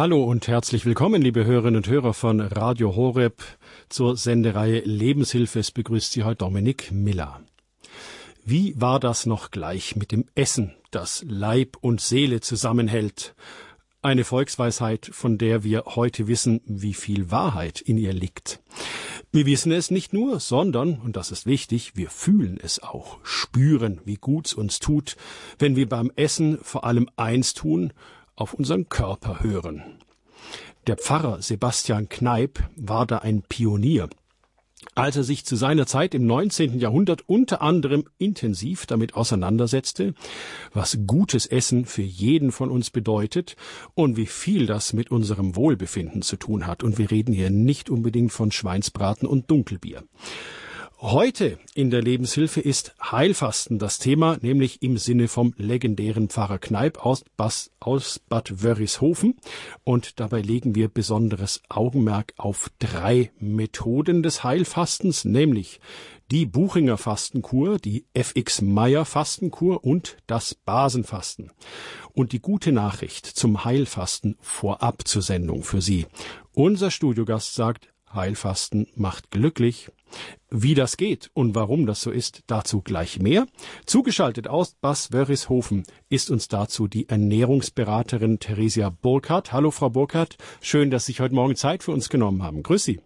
Hallo und herzlich willkommen, liebe Hörerinnen und Hörer von Radio Horeb zur Sendereihe Lebenshilfe. Es begrüßt Sie heute Dominik Miller. Wie war das noch gleich mit dem Essen, das Leib und Seele zusammenhält? Eine Volksweisheit, von der wir heute wissen, wie viel Wahrheit in ihr liegt. Wir wissen es nicht nur, sondern, und das ist wichtig, wir fühlen es auch, spüren, wie gut's uns tut, wenn wir beim Essen vor allem eins tun, auf unseren Körper hören. Der Pfarrer Sebastian Kneip war da ein Pionier. Als er sich zu seiner Zeit im 19. Jahrhundert unter anderem intensiv damit auseinandersetzte, was gutes Essen für jeden von uns bedeutet und wie viel das mit unserem Wohlbefinden zu tun hat. Und wir reden hier nicht unbedingt von Schweinsbraten und Dunkelbier. Heute in der Lebenshilfe ist Heilfasten das Thema, nämlich im Sinne vom legendären Pfarrer Kneip aus, Bas, aus Bad Wörishofen. Und dabei legen wir besonderes Augenmerk auf drei Methoden des Heilfastens, nämlich die Buchinger Fastenkur, die FX Meyer Fastenkur und das Basenfasten. Und die gute Nachricht zum Heilfasten vorab zur Sendung für Sie. Unser Studiogast sagt, Heilfasten macht glücklich. Wie das geht und warum das so ist, dazu gleich mehr. Zugeschaltet aus Bas Wörishofen ist uns dazu die Ernährungsberaterin Theresia Burkhardt. Hallo Frau Burkhardt, schön, dass Sie sich heute Morgen Zeit für uns genommen haben. Grüß Sie.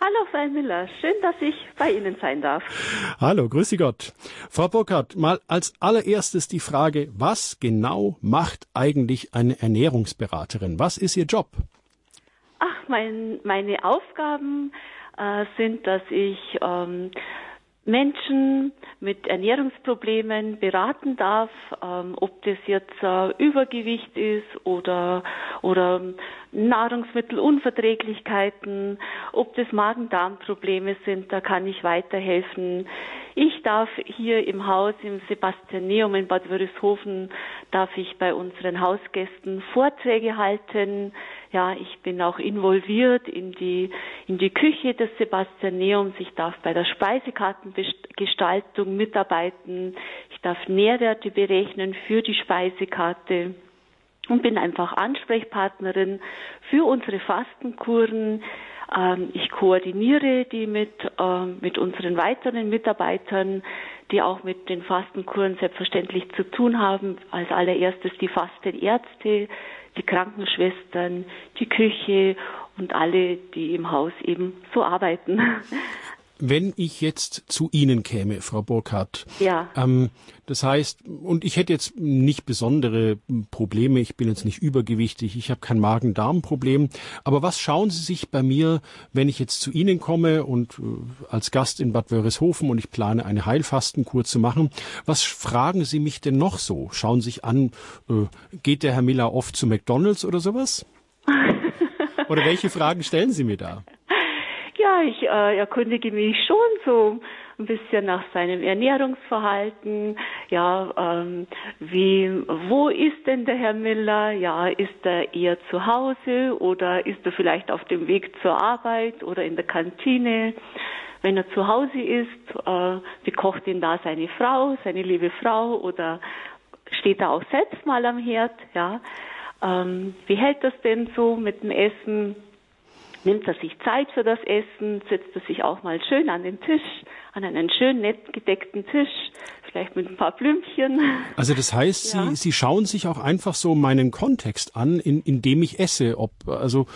Hallo, Frau Müller. Schön, dass ich bei Ihnen sein darf. Hallo, grüße Gott. Frau Burkhardt, mal als allererstes die Frage, was genau macht eigentlich eine Ernährungsberaterin? Was ist Ihr Job? Mein, meine Aufgaben äh, sind, dass ich ähm, Menschen mit Ernährungsproblemen beraten darf, ähm, ob das jetzt äh, Übergewicht ist oder, oder Nahrungsmittelunverträglichkeiten, ob das Magen-Darm-Probleme sind, da kann ich weiterhelfen. Ich darf hier im Haus im Sebastianeum in Bad Wörishofen, darf ich bei unseren Hausgästen Vorträge halten, ja, ich bin auch involviert in die, in die Küche des Sebastianeums. Ich darf bei der Speisekartengestaltung mitarbeiten. Ich darf Nährwerte berechnen für die Speisekarte und bin einfach Ansprechpartnerin für unsere Fastenkuren. Ähm, ich koordiniere die mit, ähm, mit unseren weiteren Mitarbeitern, die auch mit den Fastenkuren selbstverständlich zu tun haben. Als allererstes die Fastenärzte, die Krankenschwestern, die Küche und alle, die im Haus eben so arbeiten. Wenn ich jetzt zu Ihnen käme, Frau Burkhardt, ja. Ähm, das heißt, und ich hätte jetzt nicht besondere Probleme, ich bin jetzt nicht übergewichtig, ich habe kein Magen-Darm-Problem, aber was schauen Sie sich bei mir, wenn ich jetzt zu Ihnen komme und äh, als Gast in Bad Wörishofen und ich plane eine Heilfastenkur zu machen, was fragen Sie mich denn noch so? Schauen Sie sich an, äh, geht der Herr Miller oft zu McDonalds oder sowas? oder welche Fragen stellen Sie mir da? Ja, ich äh, erkundige mich schon so ein bisschen nach seinem Ernährungsverhalten. Ja, ähm, wie, wo ist denn der Herr Miller? Ja, ist er eher zu Hause oder ist er vielleicht auf dem Weg zur Arbeit oder in der Kantine? Wenn er zu Hause ist, äh, wie kocht ihn da seine Frau, seine liebe Frau oder steht er auch selbst mal am Herd? Ja, ähm, wie hält das denn so mit dem Essen? Nimmt er sich Zeit für das Essen, setzt er sich auch mal schön an den Tisch, an einen schön nett gedeckten Tisch, vielleicht mit ein paar Blümchen. Also das heißt, ja. Sie, Sie schauen sich auch einfach so meinen Kontext an, in, in dem ich esse, ob also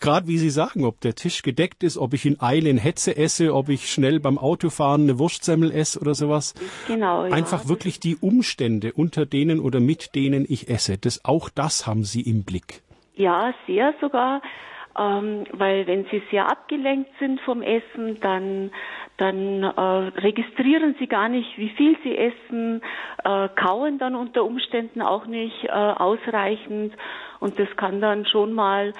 gerade wie Sie sagen, ob der Tisch gedeckt ist, ob ich in Eile in Hetze esse, ob ich schnell beim Autofahren eine Wurstsemmel esse oder sowas. Genau. Ja. Einfach wirklich die Umstände, unter denen oder mit denen ich esse. Das, auch das haben Sie im Blick. Ja, sehr sogar ähm, weil wenn sie sehr abgelenkt sind vom Essen, dann dann äh, registrieren sie gar nicht, wie viel sie essen, äh, kauen dann unter Umständen auch nicht äh, ausreichend und das kann dann schon mal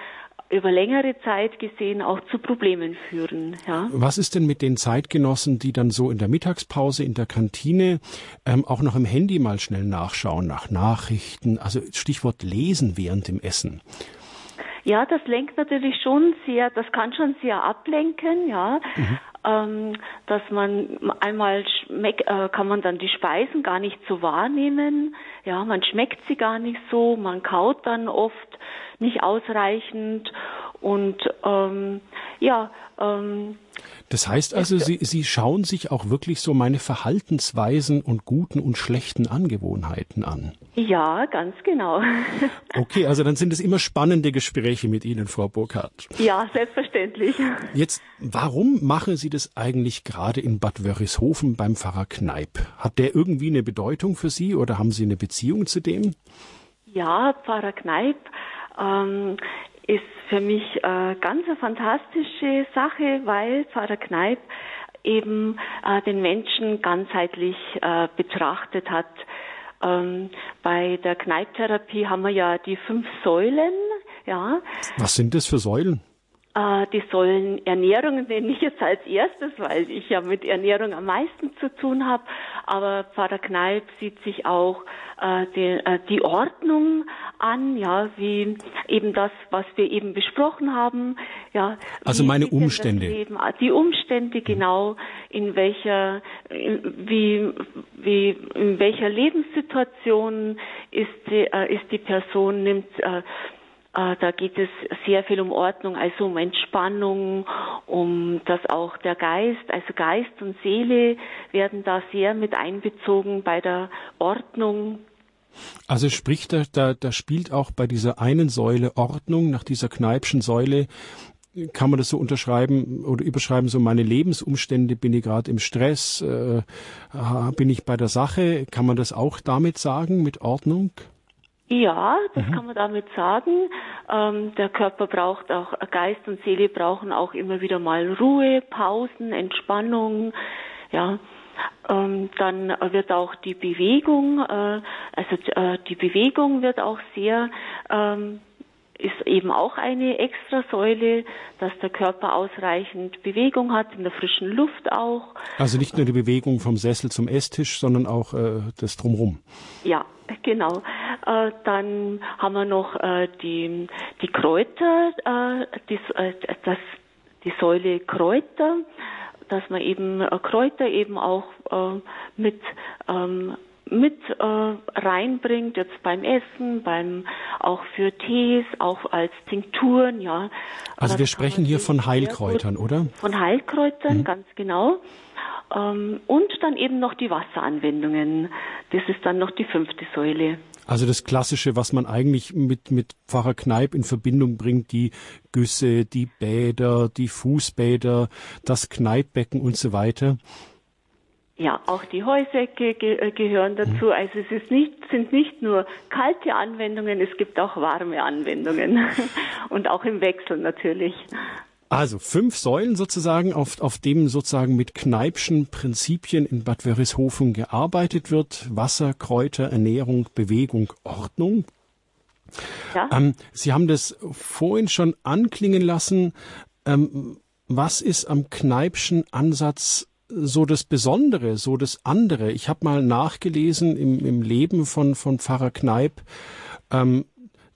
über längere Zeit gesehen auch zu Problemen führen. Ja. Was ist denn mit den Zeitgenossen, die dann so in der Mittagspause in der Kantine ähm, auch noch im Handy mal schnell nachschauen nach Nachrichten, also Stichwort Lesen während dem Essen? Ja, das lenkt natürlich schon sehr, das kann schon sehr ablenken, ja. Mhm. Ähm, dass man einmal schmeckt, äh, kann man dann die Speisen gar nicht so wahrnehmen. Ja, man schmeckt sie gar nicht so, man kaut dann oft nicht ausreichend und ähm, ja. Ähm, das heißt also, Sie, Sie schauen sich auch wirklich so meine Verhaltensweisen und guten und schlechten Angewohnheiten an. Ja, ganz genau. Okay, also dann sind es immer spannende Gespräche mit Ihnen, Frau Burkhardt. Ja, selbstverständlich. Jetzt, warum machen Sie das eigentlich gerade in Bad Wörishofen beim Pfarrer Kneip? Hat der irgendwie eine Bedeutung für Sie oder haben Sie eine Beziehung zu dem? Ja, Pfarrer Kneip ähm, ist für mich äh, ganz eine fantastische Sache, weil Pfarrer Kneip eben äh, den Menschen ganzheitlich äh, betrachtet hat. Ähm, bei der Kneiptherapie haben wir ja die fünf Säulen. Ja. Was sind das für Säulen? Äh, die Säulen Ernährung nenne ich jetzt als erstes, weil ich ja mit Ernährung am meisten zu tun habe. Aber Pfarrer Kneip sieht sich auch äh, die, äh, die Ordnung an, ja, wie eben das, was wir eben besprochen haben, ja. Also meine Umstände. Die Umstände genau, in welcher, wie, wie, in welcher Lebenssituation ist die, äh, ist die Person, nimmt, äh, da geht es sehr viel um Ordnung, also um Entspannung, um dass auch der Geist, also Geist und Seele werden da sehr mit einbezogen bei der Ordnung. Also sprich, da, da, da spielt auch bei dieser einen Säule Ordnung, nach dieser Kneipschen Säule, kann man das so unterschreiben oder überschreiben, so meine Lebensumstände, bin ich gerade im Stress, äh, bin ich bei der Sache, kann man das auch damit sagen, mit Ordnung? Ja, das mhm. kann man damit sagen. Ähm, der Körper braucht auch, Geist und Seele brauchen auch immer wieder mal Ruhe, Pausen, Entspannung. Ja, ähm, dann wird auch die Bewegung, äh, also äh, die Bewegung wird auch sehr ähm, ist eben auch eine Extrasäule, dass der Körper ausreichend Bewegung hat, in der frischen Luft auch. Also nicht nur die Bewegung vom Sessel zum Esstisch, sondern auch äh, das Drumherum. Ja, genau. Äh, dann haben wir noch äh, die, die Kräuter, äh, die, äh, das, die Säule Kräuter, dass man eben äh, Kräuter eben auch mit ähm, mit äh, reinbringt, jetzt beim Essen, beim auch für Tees, auch als Tinkturen, ja. Also wir sprechen hier von Heilkräutern, oder? Von Heilkräutern, mhm. ganz genau. Ähm, und dann eben noch die Wasseranwendungen. Das ist dann noch die fünfte Säule. Also das Klassische, was man eigentlich mit, mit Pfarrer Kneip in Verbindung bringt, die Güsse, die Bäder, die Fußbäder, das Kneippbecken und so weiter. Ja, auch die Heusäcke ge äh, gehören dazu. Mhm. Also es ist nicht, sind nicht nur kalte Anwendungen, es gibt auch warme Anwendungen und auch im Wechsel natürlich. Also fünf Säulen sozusagen, auf, auf dem sozusagen mit Kneipschen Prinzipien in Bad Wörishofen gearbeitet wird. Wasser, Kräuter, Ernährung, Bewegung, Ordnung. Ja. Ähm, Sie haben das vorhin schon anklingen lassen. Ähm, was ist am Kneipschen Ansatz so das Besondere, so das andere. Ich habe mal nachgelesen im, im Leben von, von Pfarrer Kneip, ähm,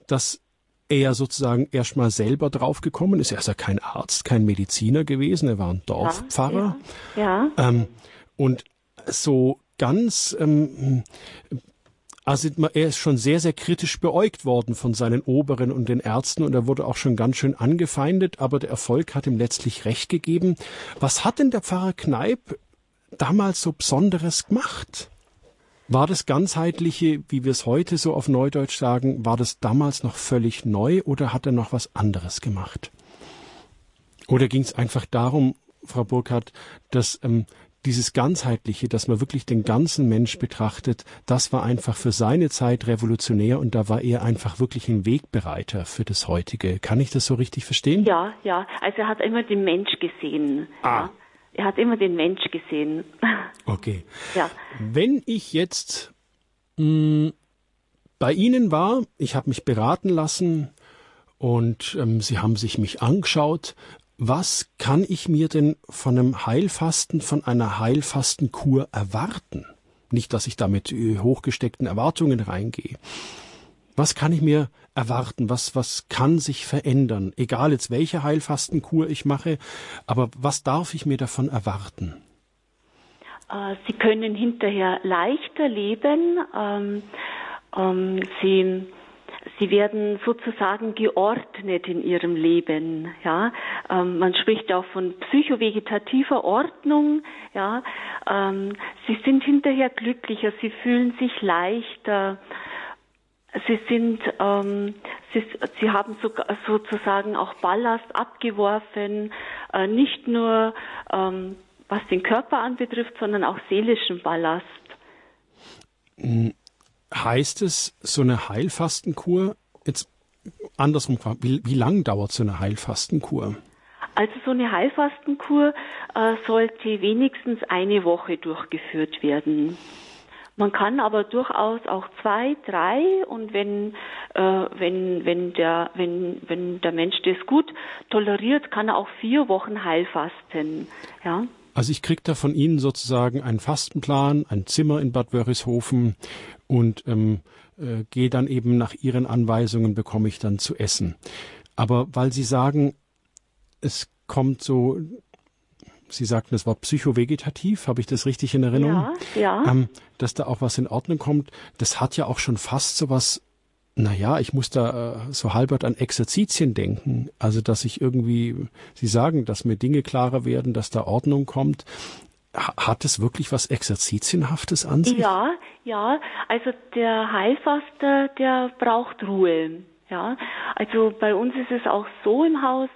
dass er sozusagen erstmal selber draufgekommen ist. Er ist ja kein Arzt, kein Mediziner gewesen, er war ein Dorfpfarrer. Ja. ja. Ähm, und so ganz ähm, also er ist schon sehr, sehr kritisch beäugt worden von seinen Oberen und den Ärzten und er wurde auch schon ganz schön angefeindet, aber der Erfolg hat ihm letztlich recht gegeben. Was hat denn der Pfarrer Kneip damals so Besonderes gemacht? War das ganzheitliche, wie wir es heute so auf Neudeutsch sagen, war das damals noch völlig neu oder hat er noch was anderes gemacht? Oder ging es einfach darum, Frau Burkhardt, dass ähm, dieses Ganzheitliche, dass man wirklich den ganzen Mensch betrachtet, das war einfach für seine Zeit revolutionär und da war er einfach wirklich ein Wegbereiter für das heutige. Kann ich das so richtig verstehen? Ja, ja. Also er hat immer den Mensch gesehen. Ah. Ja. Er hat immer den Mensch gesehen. Okay. Ja. Wenn ich jetzt mh, hm, bei Ihnen war, ich habe mich beraten lassen und ähm, Sie haben sich mich angeschaut, was kann ich mir denn von einem Heilfasten, von einer Heilfastenkur erwarten? Nicht, dass ich da mit äh, hochgesteckten Erwartungen reingehe. Was kann ich mir erwarten? Was, was kann sich verändern? Egal jetzt welche Heilfastenkur ich mache, aber was darf ich mir davon erwarten? Äh, Sie können hinterher leichter leben. Ähm, Ähm, sie Sie werden sozusagen geordnet in ihrem Leben. Ja, ähm, man spricht auch von psychovegetativer Ordnung. Ja, ähm, sie sind hinterher glücklicher, sie fühlen sich leichter. Sie sind, ähm, sie, sie haben so, sozusagen auch Ballast abgeworfen, äh, nicht nur ähm, was den Körper anbetrifft, sondern auch seelischen Ballast. Mhm heißt es, so eine Heilfastenkur, jetzt andersrum wie, wie lang dauert so eine Heilfastenkur? Also so eine Heilfastenkur äh, sollte wenigstens eine Woche durchgeführt werden. Man kann aber durchaus auch zwei, drei und wenn, äh, wenn, wenn, der, wenn, wenn der Mensch das gut toleriert, kann er auch vier Wochen Heilfasten. Ja. Also ich kriege da von Ihnen sozusagen einen Fastenplan, ein Zimmer in Bad Wörishofen und ähm, äh, gehe dann eben nach Ihren Anweisungen, bekomme ich dann zu essen. Aber weil Sie sagen, es kommt so, Sie sagten, es war psychovegetativ, habe ich das richtig in Erinnerung? Ja, ja. Ähm, dass da auch was in Ordnung kommt, das hat ja auch schon fast so was naja, ich muss da äh, so halbert an Exerzitien denken. Also, dass ich irgendwie, Sie sagen, dass mir Dinge klarer werden, dass da Ordnung kommt. Hat es wirklich was Exerzitienhaftes an sich? Ja, ja. Also der Heilfaster, der braucht Ruhe. Ja. Also bei uns ist es auch so im Haus,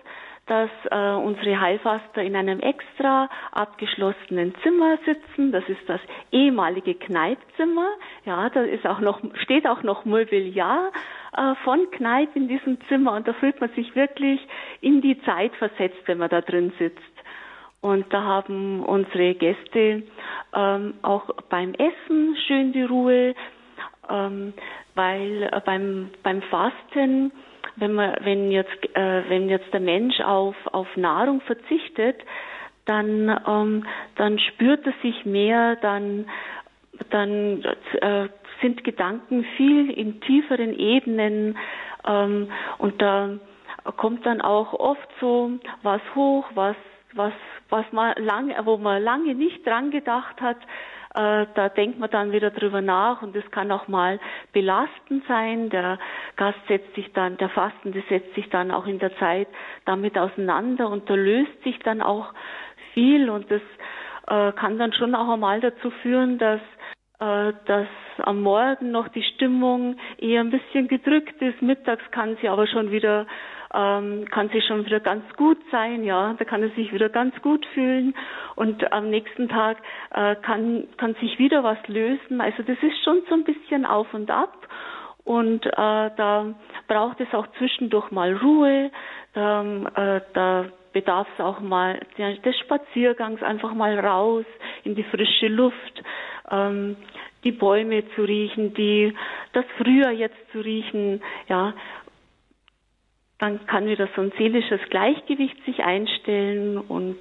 dass äh, unsere Heilfaster in einem extra abgeschlossenen Zimmer sitzen. Das ist das ehemalige Kneipzimmer. Ja, da ist auch noch, steht auch noch Mobiliar äh, von Kneip in diesem Zimmer und da fühlt man sich wirklich in die Zeit versetzt, wenn man da drin sitzt. Und da haben unsere Gäste ähm, auch beim Essen schön die Ruhe, ähm, weil äh, beim, beim Fasten wenn man, wenn jetzt, äh, wenn jetzt der Mensch auf, auf Nahrung verzichtet, dann, ähm, dann spürt er sich mehr, dann, dann äh, sind Gedanken viel in tieferen Ebenen ähm, und da kommt dann auch oft so was hoch, was, was, was man lange, wo man lange nicht dran gedacht hat, äh, da denkt man dann wieder drüber nach und es kann auch mal belastend sein. Der Gast setzt sich dann, der Fastende setzt sich dann auch in der Zeit damit auseinander und da löst sich dann auch viel und das äh, kann dann schon auch einmal dazu führen, dass äh, dass am Morgen noch die Stimmung eher ein bisschen gedrückt ist. Mittags kann sie aber schon wieder ähm, kann sie schon wieder ganz gut sein, ja, da kann er sich wieder ganz gut fühlen. Und am nächsten Tag äh, kann, kann sich wieder was lösen. Also das ist schon so ein bisschen auf und ab. Und äh, da braucht es auch zwischendurch mal Ruhe, da, äh, da bedarf es auch mal des Spaziergangs einfach mal raus in die frische Luft, ähm, die Bäume zu riechen, die das Frühjahr jetzt zu riechen, ja, dann kann wieder so ein seelisches Gleichgewicht sich einstellen und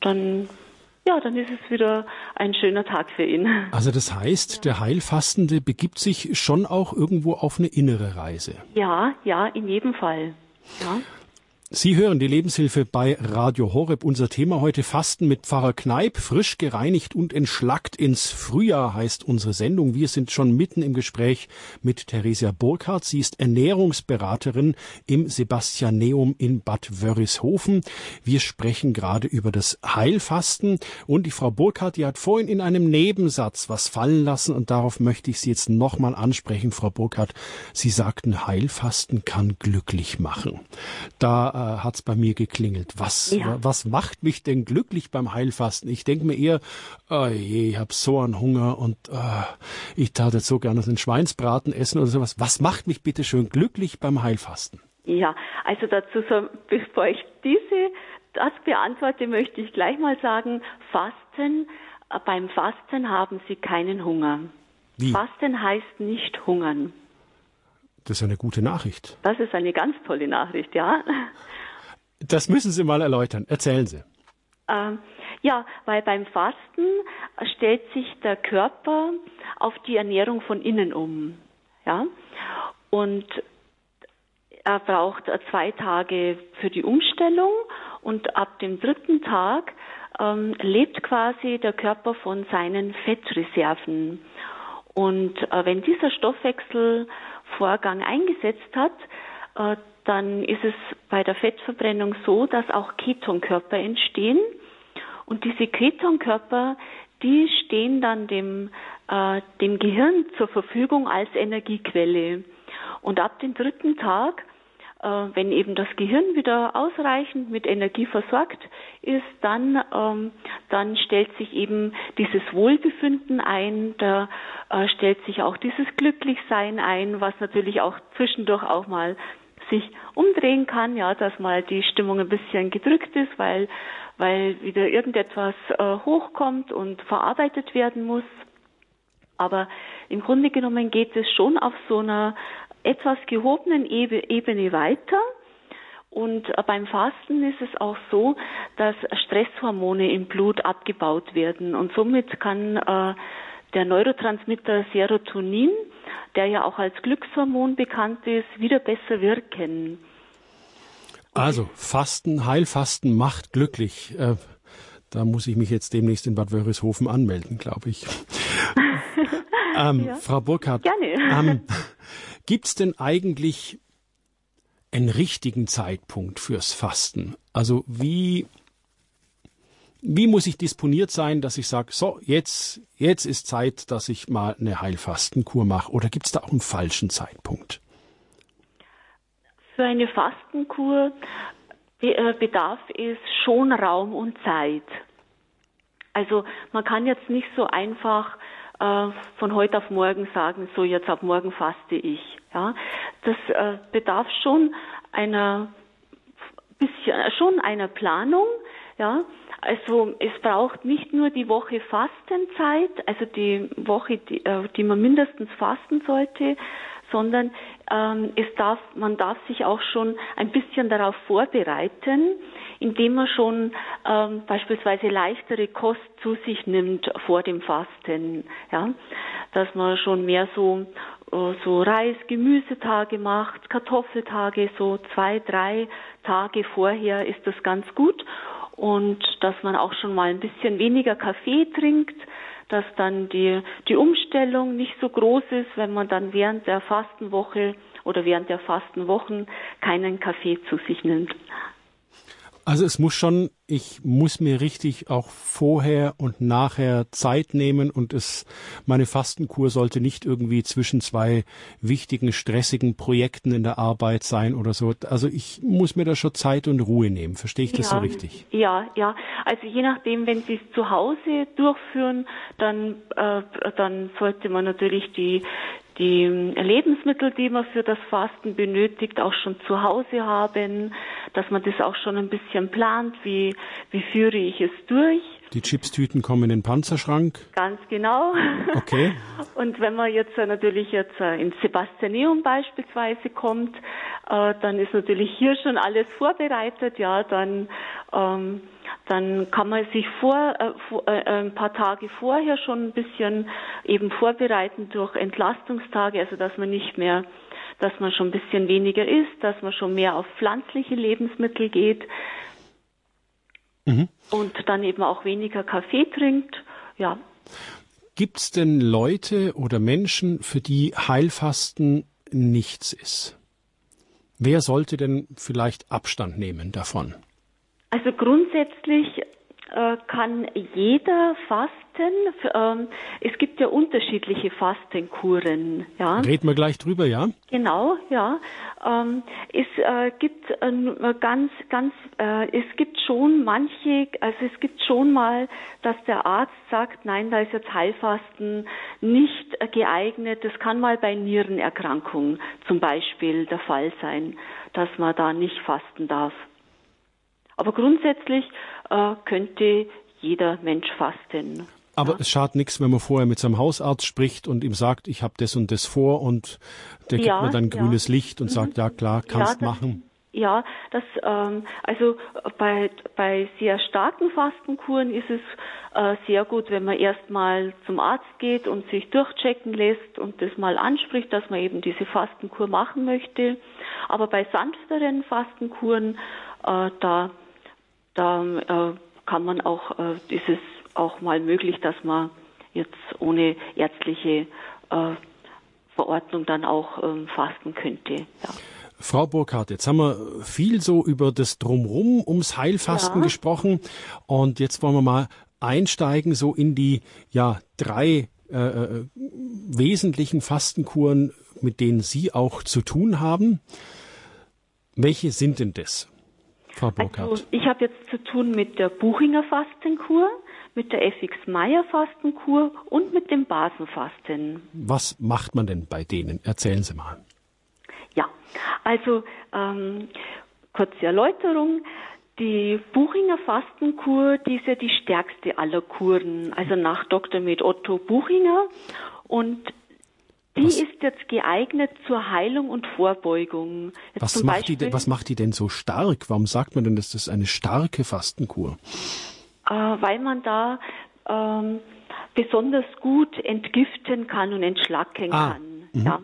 dann ja, dann ist es wieder ein schöner Tag für ihn. Also das heißt, der Heilfastende begibt sich schon auch irgendwo auf eine innere Reise. Ja, ja, in jedem Fall. Ja. Sie hören die Lebenshilfe bei Radio Horeb. Unser Thema heute Fasten mit Pfarrer Kneip. Frisch gereinigt und entschlackt ins Frühjahr heißt unsere Sendung. Wir sind schon mitten im Gespräch mit Theresia Burkhardt. Sie ist Ernährungsberaterin im Sebastianeum in Bad Wörishofen. Wir sprechen gerade über das Heilfasten. Und die Frau Burkhardt, die hat vorhin in einem Nebensatz was fallen lassen. Und darauf möchte ich Sie jetzt nochmal ansprechen, Frau Burkhardt. Sie sagten, Heilfasten kann glücklich machen. Da hat's bei mir geklingelt. Was, ja. was macht mich denn glücklich beim Heilfasten? Ich denke mir eher, oh je, ich habe so einen Hunger und äh, ich tat jetzt so gerne einen Schweinsbraten essen oder sowas. Was macht mich bitte schön glücklich beim Heilfasten? Ja, also dazu, so, bevor ich diese das beantworte, möchte ich gleich mal sagen, Fasten, äh, beim Fasten haben Sie keinen Hunger. Wie? Fasten heißt nicht hungern. Das ist eine gute Nachricht. Das ist eine ganz tolle Nachricht, ja. Das müssen Sie mal erläutern. Erzählen Sie. Ähm, ja, weil beim Fasten stellt sich der Körper auf die Ernährung von innen um. Ja, und er braucht zwei Tage für die Umstellung und ab dem dritten Tag ähm, lebt quasi der Körper von seinen Fettreserven. Und äh, wenn dieser Stoffwechselvorgang eingesetzt hat, äh, dann ist es bei der Fettverbrennung so, dass auch Ketonkörper entstehen. Und diese Ketonkörper, die stehen dann dem, äh, dem Gehirn zur Verfügung als Energiequelle. Und ab dem dritten Tag wenn eben das Gehirn wieder ausreichend mit Energie versorgt ist, dann, ähm, dann stellt sich eben dieses Wohlbefinden ein, da äh, stellt sich auch dieses Glücklichsein ein, was natürlich auch zwischendurch auch mal sich umdrehen kann, ja, dass mal die Stimmung ein bisschen gedrückt ist, weil, weil wieder irgendetwas äh, hochkommt und verarbeitet werden muss. Aber im Grunde genommen geht es schon auf so einer etwas gehobenen Ebene weiter. Und äh, beim Fasten ist es auch so, dass Stresshormone im Blut abgebaut werden. Und somit kann äh, der Neurotransmitter Serotonin, der ja auch als Glückshormon bekannt ist, wieder besser wirken. Also Fasten, Heilfasten macht glücklich. Äh, da muss ich mich jetzt demnächst in Bad Wörishofen anmelden, glaube ich. ähm, ja. Frau Burkhardt, Gerne. Ähm, Gibt es denn eigentlich einen richtigen Zeitpunkt fürs Fasten? Also wie, wie muss ich disponiert sein, dass ich sage, so, jetzt, jetzt ist Zeit, dass ich mal eine Heilfastenkur mache? Oder gibt es da auch einen falschen Zeitpunkt? Für eine Fastenkur äh, bedarf es schon Raum und Zeit. Also man kann jetzt nicht so einfach von heute auf morgen sagen, so jetzt ab morgen faste ich. Ja, das äh, bedarf schon einer bisschen, äh, schon einer Planung. Ja, also es braucht nicht nur die Woche Fastenzeit, also die Woche, die, äh, die man mindestens fasten sollte, sondern ähm, es man darf sich auch schon ein bisschen darauf vorbereiten, indem man schon ähm, beispielsweise leichtere Kost zu sich nimmt vor dem Fasten, ja, dass man schon mehr so äh, so Reis, Gemüsetage macht, Kartoffeltage, so zwei, drei Tage vorher ist das ganz gut. Und dass man auch schon mal ein bisschen weniger Kaffee trinkt, dass dann die, die Umstellung nicht so groß ist, wenn man dann während der Fastenwoche oder während der Fastenwochen keinen Kaffee zu sich nimmt. Also es muss schon, ich muss mir richtig auch vorher und nachher Zeit nehmen und es, meine Fastenkur sollte nicht irgendwie zwischen zwei wichtigen, stressigen Projekten in der Arbeit sein oder so. Also ich muss mir da schon Zeit und Ruhe nehmen. Verstehe ich das ja, so richtig? Ja, ja. Also je nachdem, wenn Sie es zu Hause durchführen, dann, äh, dann sollte man natürlich die, die Lebensmittel, die man für das Fasten benötigt, auch schon zu Hause haben, dass man das auch schon ein bisschen plant, wie, wie führe ich es durch. Die Chipstüten kommen in den Panzerschrank? Ganz genau. Okay. Und wenn man jetzt natürlich jetzt äh, ins Sebastianeum beispielsweise kommt, äh, dann ist natürlich hier schon alles vorbereitet, ja, dann ähm, dann kann man sich vor, äh, vor äh, ein paar Tage vorher schon ein bisschen eben vorbereiten durch Entlastungstage, also dass man nicht mehr, dass man schon ein bisschen weniger isst, dass man schon mehr auf pflanzliche Lebensmittel geht mhm. und dann eben auch weniger Kaffee trinkt, ja. Gibt es denn Leute oder Menschen, für die Heilfasten nichts ist? Wer sollte denn vielleicht Abstand nehmen davon? Also grundsätzlich äh, kann jeder fasten. Ähm, es gibt ja unterschiedliche Fastenkuren. Ja. Reden wir gleich drüber, ja? Genau, ja. Ähm, es äh, gibt äh, ganz, ganz, es gibt schon manche, also es gibt schon mal, dass der Arzt sagt, nein, da ist jetzt Heilfasten nicht geeignet. Das kann mal bei Nierenerkrankungen zum Beispiel der Fall sein, dass man da nicht fasten darf. Aber grundsätzlich äh, könnte jeder Mensch fasten. Aber ja. es schadet nichts, wenn man vorher mit seinem Hausarzt spricht und ihm sagt, ich habe das und das vor und der gibt mir dann grünes ja. Licht und mhm. sagt, ja klar, kannst ja, machen. Ja, das ähm, also bei bei sehr starken Fastenkuren ist es äh, sehr gut, wenn man erstmal zum Arzt geht und sich durchchecken lässt und das mal anspricht, dass man eben diese Fastenkur machen möchte. Aber bei sanfteren Fastenkuren äh, da da äh, kann man auch, äh, ist es auch mal möglich, dass man jetzt ohne ärztliche äh, Verordnung dann auch ähm, fasten könnte. Ja. Frau Burkhardt, jetzt haben wir viel so über das Drumrum ums Heilfasten ja. gesprochen und jetzt wollen wir mal einsteigen so in die ja drei äh, äh wesentlichen Fastenkuren, mit denen Sie auch zu tun haben. Welche sind denn das, Frau Burkhardt? Also, ich habe jetzt zu tun mit der Buchinger Fastenkur, mit der FX Meyer Fastenkur und mit dem Basenfasten. Was macht man denn bei denen? Erzählen Sie mal. Ja, also ähm, kurze Erläuterung. Die Buchinger Fastenkur, die ist ja die stärkste aller Kuren, also nach Dr. Med Otto Buchinger. Und die was, ist jetzt geeignet zur Heilung und Vorbeugung. was, macht Beispiel, die, was macht die denn so stark? Warum sagt man denn, dass das eine starke Fastenkur? Äh, weil man da ähm, besonders gut entgiften kann und entschlacken ah, kann. Mhm. Ja.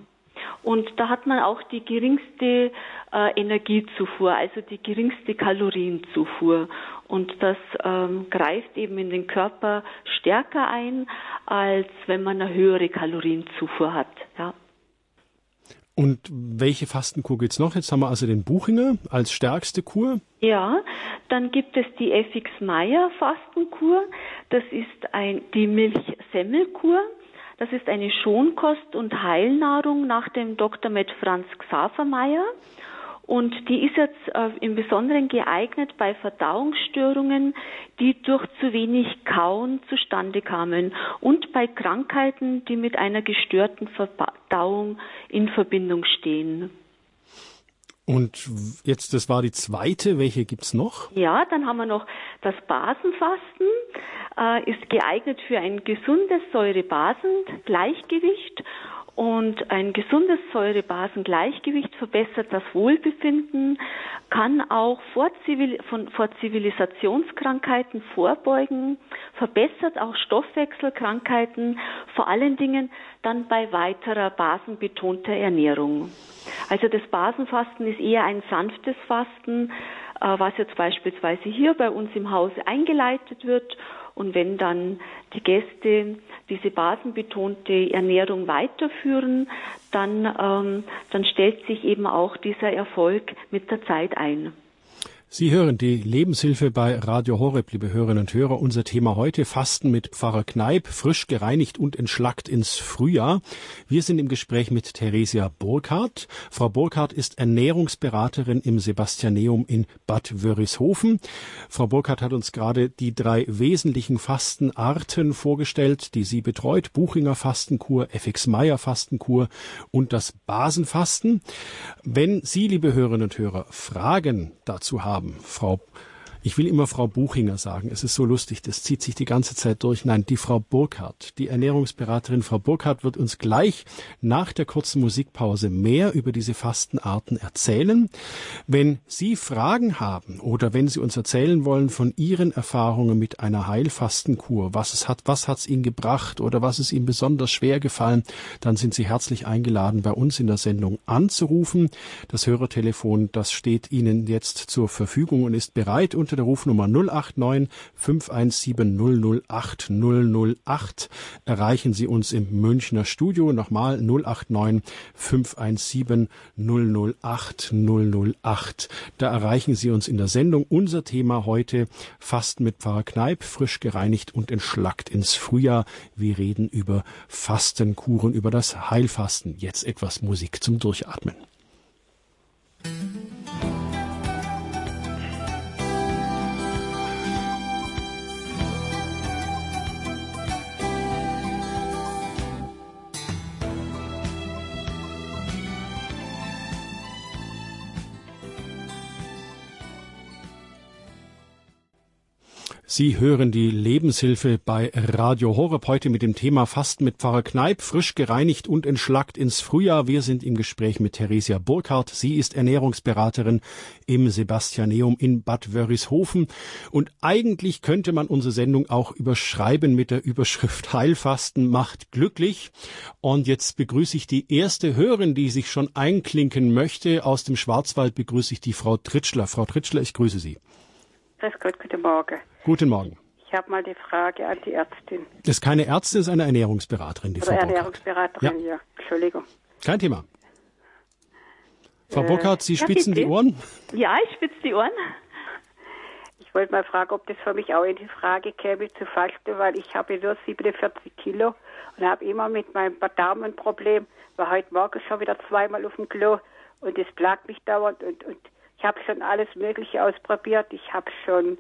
Und da hat man auch die geringste äh, Energiezufuhr, also die geringste Kalorienzufuhr. Und das ähm, greift eben in den Körper stärker ein, als wenn man eine höhere Kalorienzufuhr hat. Ja. Und welche Fastenkur gibt's noch? Jetzt haben wir also den Buchinger als stärkste Kur. Ja, dann gibt es die FX Meyer Fastenkur. Das ist ein, die Milchsemmelkur. Das ist eine Schonkost und Heilnahrung nach dem Dr. Med Franz Xavermeier. Und die ist jetzt äh, im Besonderen geeignet bei Verdauungsstörungen, die durch zu wenig Kauen zustande kamen und bei Krankheiten, die mit einer gestörten Verdauung in Verbindung stehen. Und jetzt, das war die zweite. Welche gibt's noch? Ja, dann haben wir noch das Basenfasten. Äh, ist geeignet für ein gesundes Säure-Basen-Gleichgewicht und ein gesundes Säure-Basen-Gleichgewicht verbessert das Wohlbefinden, kann auch vor, Zivil von, vor Zivilisationskrankheiten vorbeugen, verbessert auch Stoffwechselkrankheiten, vor allen Dingen dann bei weiterer basenbetonter Ernährung. Also das Basenfasten ist eher ein sanftes Fasten, äh, was jetzt beispielsweise hier bei uns im Haus eingeleitet wird und wenn dann die Gäste diese basenbetonte Ernährung weiterführen, dann, ähm, dann stellt sich eben auch dieser Erfolg mit der Zeit ein. Sie hören die Lebenshilfe bei Radio Horeb, liebe Hörerinnen und Hörer. Unser Thema heute Fasten mit Pfarrer Kneip, frisch gereinigt und entschlackt ins Frühjahr. Wir sind im Gespräch mit Theresia Burkhardt. Frau Burkhardt ist Ernährungsberaterin im Sebastianeum in Bad Wörishofen. Frau Burkhardt hat uns gerade die drei wesentlichen Fastenarten vorgestellt, die sie betreut. Buchinger Fastenkur, FX Meyer Fastenkur und das Basenfasten. Wenn Sie, liebe Hörerinnen und Hörer, Fragen dazu haben, haben, Frau ich will immer Frau Buchinger sagen. Es ist so lustig, das zieht sich die ganze Zeit durch. Nein, die Frau Burkhardt, die Ernährungsberaterin Frau Burkhardt wird uns gleich nach der kurzen Musikpause mehr über diese Fastenarten erzählen. Wenn Sie Fragen haben oder wenn Sie uns erzählen wollen von Ihren Erfahrungen mit einer Heilfastenkur, was es hat, was hat es Ihnen gebracht oder was ist Ihnen besonders schwer gefallen, dann sind Sie herzlich eingeladen, bei uns in der Sendung anzurufen. Das Hörertelefon, das steht Ihnen jetzt zur Verfügung und ist bereit unter unter der Rufnummer 089 517 008 008 erreichen Sie uns im Münchner Studio. Nochmal 089 517 008 008. Da erreichen Sie uns in der Sendung. Unser Thema heute Fasten mit Pfarrer Kneip, frisch gereinigt und entschlackt ins Frühjahr. Wir reden über Fastenkuren, über das Heilfasten. Jetzt etwas Musik zum Durchatmen. Sie hören die Lebenshilfe bei Radio Horeb heute mit dem Thema Fasten mit Pfarrer Kneip, frisch gereinigt und entschlackt ins Frühjahr. Wir sind im Gespräch mit Theresia Burkhardt. Sie ist Ernährungsberaterin im Sebastianeum in Bad Wörishofen. Und eigentlich könnte man unsere Sendung auch überschreiben mit der Überschrift Heilfasten macht glücklich. Und jetzt begrüße ich die erste Hörerin, die sich schon einklinken möchte. Aus dem Schwarzwald begrüße ich die Frau Tritschler. Frau Tritschler, ich grüße Sie. Grüß Gott, guten Morgen. Guten Morgen. Ich habe mal die Frage an die Ärztin. Das ist keine Ärztin, das ist eine Ernährungsberaterin, die Oder Frau Ernährungsberaterin, Burkhardt. ja. Entschuldigung. Kein Thema. Frau Äh, Burkhardt, Sie ja, spitzen die bitte. Ohren? Ja, ich spitze die Ohren. Ich wollte mal fragen, ob das für mich auch in die Frage käme zu fasten, weil ich habe nur 47 Kilo und habe immer mit meinem Darm ein Problem. War heute Morgen schon wieder zweimal auf dem Klo und es plagt mich dauernd und, und ich habe schon alles Mögliche ausprobiert. Ich habe schon,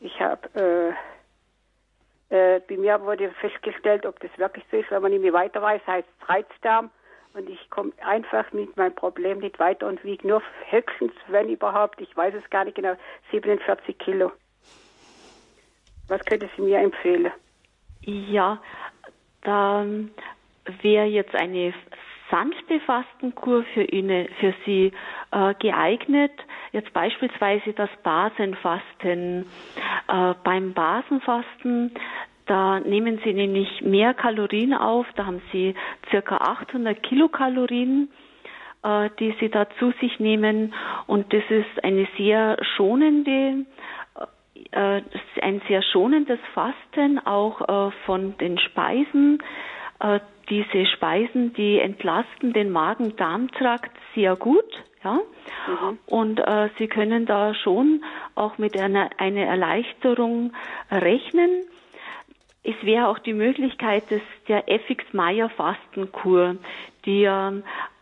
ich habe, äh, äh, bei mir wurde festgestellt, ob das wirklich so ist, wenn man nicht mehr weiter weiß, heißt es Reizdarm. Und ich komme einfach mit meinem Problem nicht weiter und wiege nur höchstens, wenn überhaupt, ich weiß es gar nicht genau, 47 Kilo. Was könnte Sie mir empfehlen? Ja, da wäre jetzt eine sanfte Fastenkur für, Ihnen, für Sie äh, geeignet. Jetzt beispielsweise das Basenfasten. Äh, beim Basenfasten, da nehmen Sie nämlich mehr Kalorien auf. Da haben Sie circa 800 Kilokalorien, äh, die Sie da zu sich nehmen. Und das ist eine sehr schonende äh, ein sehr schonendes Fasten auch äh, von den Speisen. Äh, diese Speisen, die entlasten den Magen-Darm-Trakt sehr gut, ja. Und äh, Sie können da schon auch mit einer eine Erleichterung rechnen. Es wäre auch die Möglichkeit des, der FX-Meyer-Fastenkur, die ja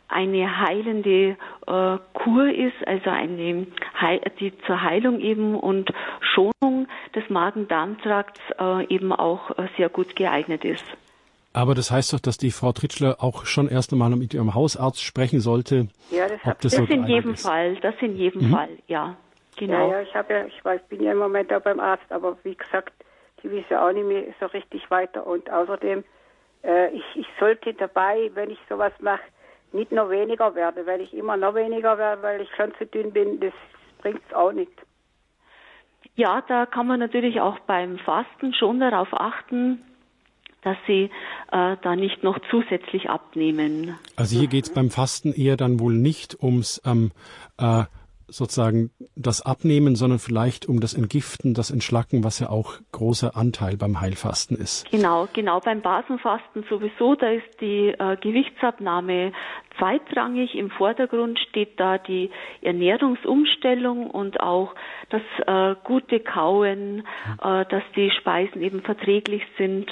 eine heilende äh, Kur ist, also eine, Hei- die zur Heilung eben und Schonung des Magen-Darm-Trakts äh, eben auch äh, sehr gut geeignet ist. Aber das heißt doch, dass die Frau Tritschler auch schon erst einmal mit ihrem Hausarzt sprechen sollte, Ja, das ob das, Das so in jedem ist. Fall, das in jedem Fall, ja, genau. Ja, ja, ich habe ja, ich weiß, bin ja im Moment auch beim Arzt, aber wie gesagt, die wissen auch nicht mehr so richtig weiter. Und außerdem, äh, ich, ich sollte dabei, wenn ich sowas mache, nicht noch weniger werden. Wenn ich immer noch weniger werde, weil ich schon zu dünn bin, das bringt's auch nicht. Ja, da kann man natürlich auch beim Fasten schon darauf achten, dass sie äh, da nicht noch zusätzlich abnehmen. Also hier geht's beim Fasten eher dann wohl nicht ums ähm, äh, sozusagen das Abnehmen, sondern vielleicht um das Entgiften, das Entschlacken, was ja auch großer Anteil beim Heilfasten ist. Genau, genau beim Basenfasten sowieso, da ist die äh, Gewichtsabnahme zweitrangig. Im Vordergrund steht da die Ernährungsumstellung und auch das äh, gute Kauen, äh, dass die Speisen eben verträglich sind.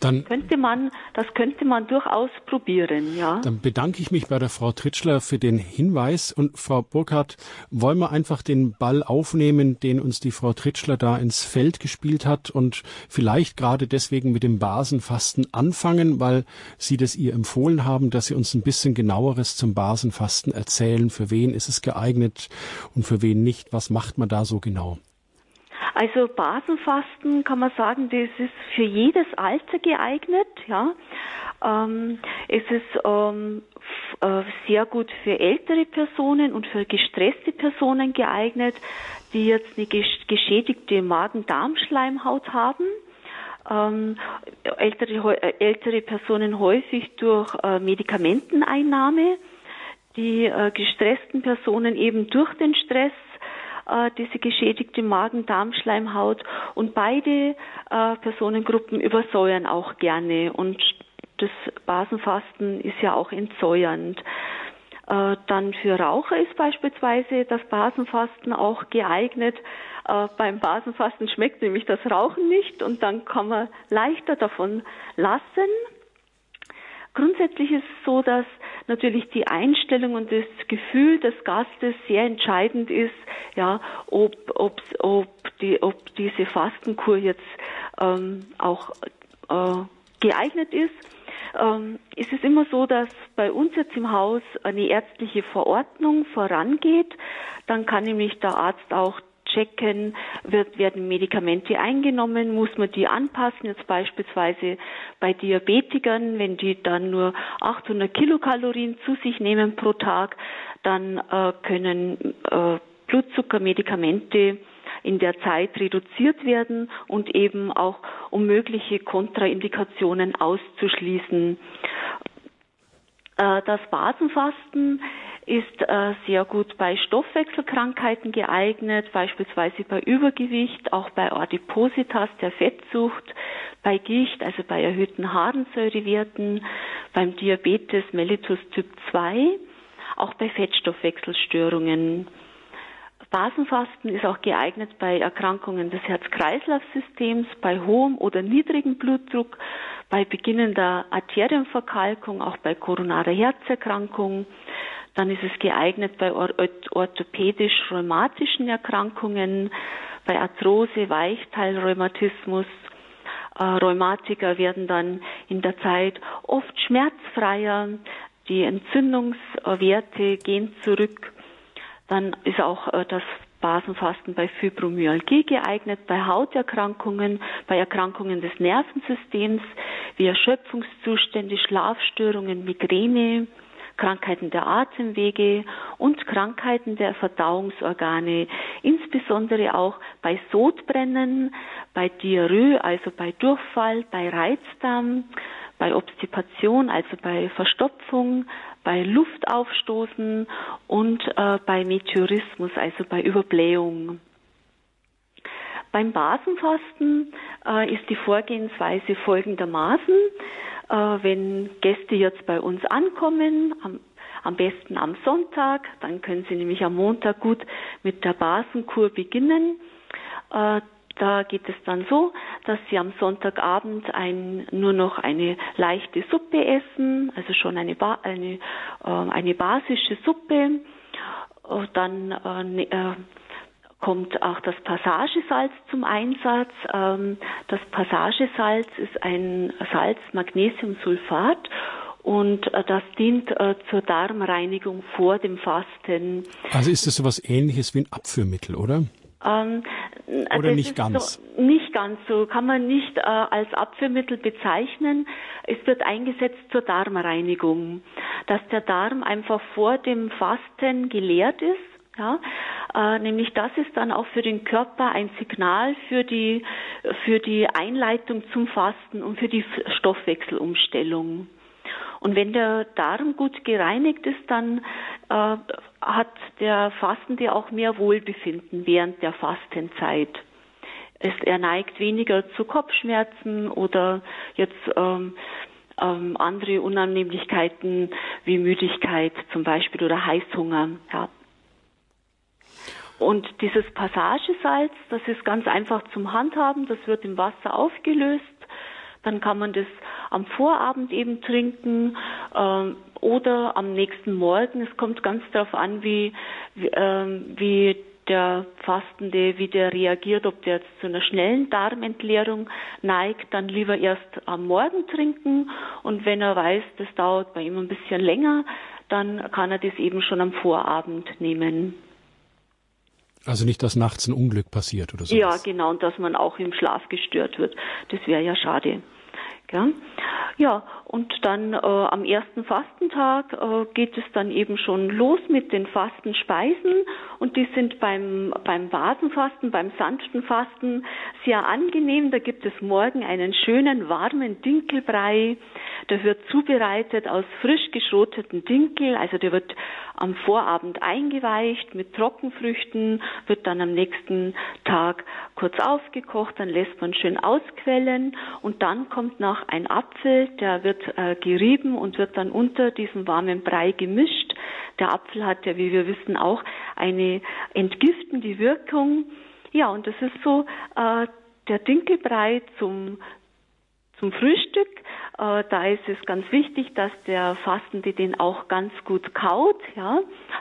Dann Könnte man, das könnte man durchaus probieren, ja. Dann bedanke ich mich bei der Frau Tritschler für den Hinweis. Und Frau Burkhardt, wollen wir einfach den Ball aufnehmen, den uns die Frau Tritschler da ins Feld gespielt hat und vielleicht gerade deswegen mit dem Basenfasten anfangen, weil Sie das ihr empfohlen haben, dass Sie uns ein bisschen genaueres zum Basenfasten erzählen. Für wen ist es geeignet und für wen nicht? Was macht man da so genau? Also Basenfasten kann man sagen, das ist für jedes Alter geeignet. Ja, ähm, es ist ähm, äh, sehr gut für ältere Personen und für gestresste Personen geeignet, die jetzt eine gesch- geschädigte Magen-Darm-Schleimhaut haben. Ähm, ältere, äh, ältere Personen häufig durch äh, Medikamenteneinnahme, die äh, gestressten Personen eben durch den Stress äh, diese geschädigte Magen-Darm-Schleimhaut und beide äh, Personengruppen übersäuern auch gerne und das Basenfasten ist ja auch entsäuernd. Äh, dann für Raucher ist beispielsweise das Basenfasten auch geeignet. Äh, beim Basenfasten schmeckt nämlich das Rauchen nicht und dann kann man leichter davon lassen. Grundsätzlich ist es so, dass natürlich die Einstellung und das Gefühl des Gastes sehr entscheidend ist, ja, ob, ob, ob, die, ob diese Fastenkur jetzt ähm, auch äh, geeignet ist. Ähm, es ist immer so, dass bei uns jetzt im Haus eine ärztliche Verordnung vorangeht. Dann kann nämlich der Arzt auch checken, wird, werden Medikamente eingenommen, muss man die anpassen, jetzt beispielsweise bei Diabetikern, wenn die dann nur 800 Kilokalorien zu sich nehmen pro Tag, dann äh, können äh, Blutzuckermedikamente in der Zeit reduziert werden und eben auch um mögliche Kontraindikationen auszuschließen. Äh, Das Basenfasten ist äh, sehr gut bei Stoffwechselkrankheiten geeignet, beispielsweise bei Übergewicht, auch bei Adipositas, der Fettsucht, bei Gicht, also bei erhöhten Harnsäurewerten, beim Diabetes mellitus Typ 2, auch bei Fettstoffwechselstörungen. Basenfasten ist auch geeignet bei Erkrankungen des Herz-Kreislauf-Systems, bei hohem oder niedrigem Blutdruck, bei beginnender Arterienverkalkung, auch bei koronarer Herzerkrankung. Dann ist es geeignet bei orthopädisch-rheumatischen Erkrankungen, bei Arthrose, Weichteilrheumatismus. Äh, Rheumatiker werden dann in der Zeit oft schmerzfreier, die Entzündungswerte gehen zurück. Dann ist auch äh, das Basenfasten bei Fibromyalgie geeignet, bei Hauterkrankungen, bei Erkrankungen des Nervensystems wie Erschöpfungszustände, Schlafstörungen, Migräne, Krankheiten der Atemwege und Krankheiten der Verdauungsorgane, insbesondere auch bei Sodbrennen, bei Diarrhoe, also bei Durchfall, bei Reizdarm, bei Obstipation, also bei Verstopfung, bei Luftaufstoßen und äh, bei Meteorismus, also bei Überblähung. Beim Basenfasten äh, ist die Vorgehensweise folgendermaßen. Äh, wenn Gäste jetzt bei uns ankommen, am, am besten am Sonntag, dann können sie nämlich am Montag gut mit der Basenkur beginnen. Da geht es dann so, dass sie am Sonntagabend ein, nur noch eine leichte Suppe essen, also schon eine, ba eine, äh, eine basische Suppe. Dann äh, ne, äh, kommt auch das Passagesalz zum Einsatz. Ähm, das Passagesalz ist ein Salz Magnesiumsulfat und äh, das dient äh, zur Darmreinigung vor dem Fasten. Also ist das so etwas ähnliches wie ein Abführmittel, oder? Ähm, Oder nicht ganz? So, nicht ganz so, kann man nicht äh, als Abführmittel bezeichnen. Es wird eingesetzt zur Darmreinigung, dass der Darm einfach vor dem Fasten geleert ist. Ja, äh, nämlich das ist dann auch für den Körper ein Signal für die, für die Einleitung zum Fasten und für die Stoffwechselumstellung. Und wenn der Darm gut gereinigt ist, dann äh, hat der Fastende auch mehr Wohlbefinden während der Fastenzeit. Es, er neigt weniger zu Kopfschmerzen oder jetzt ähm, ähm, andere Unannehmlichkeiten wie Müdigkeit zum Beispiel oder Heißhunger. Ja. Und dieses Passagesalz, das ist ganz einfach zum Handhaben, das wird im Wasser aufgelöst. Dann kann man das am Vorabend eben trinken ähm, oder am nächsten Morgen. Es kommt ganz darauf an, wie, wie, ähm, wie der Fastende, wie der reagiert, ob der jetzt zu einer schnellen Darmentleerung neigt, dann lieber erst am Morgen trinken und wenn er weiß, das dauert bei ihm ein bisschen länger, dann kann er das eben schon am Vorabend nehmen. Also nicht, dass nachts ein Unglück passiert oder so. Ja, genau, und dass man auch im Schlaf gestört wird. Das wäre ja schade. Ja, ja und dann äh, am ersten Fastentag äh, geht es dann eben schon los mit den Fastenspeisen und die sind beim, beim Basenfasten, beim sanften Fasten sehr angenehm. Da gibt es morgen einen schönen warmen Dinkelbrei. Der wird zubereitet aus frisch geschroteten Dinkel, also der wird am Vorabend eingeweicht mit Trockenfrüchten, wird dann am nächsten Tag kurz aufgekocht, dann lässt man schön ausquellen und dann kommt noch ein Apfel, der wird äh, gerieben und wird dann unter diesem warmen Brei gemischt. Der Apfel hat ja, wie wir wissen, auch eine entgiftende Wirkung. Ja, und das ist so äh, der Dinkelbrei zum zum Frühstück. Äh, da ist es ganz wichtig, dass der Fastende den auch ganz gut kaut. Ja,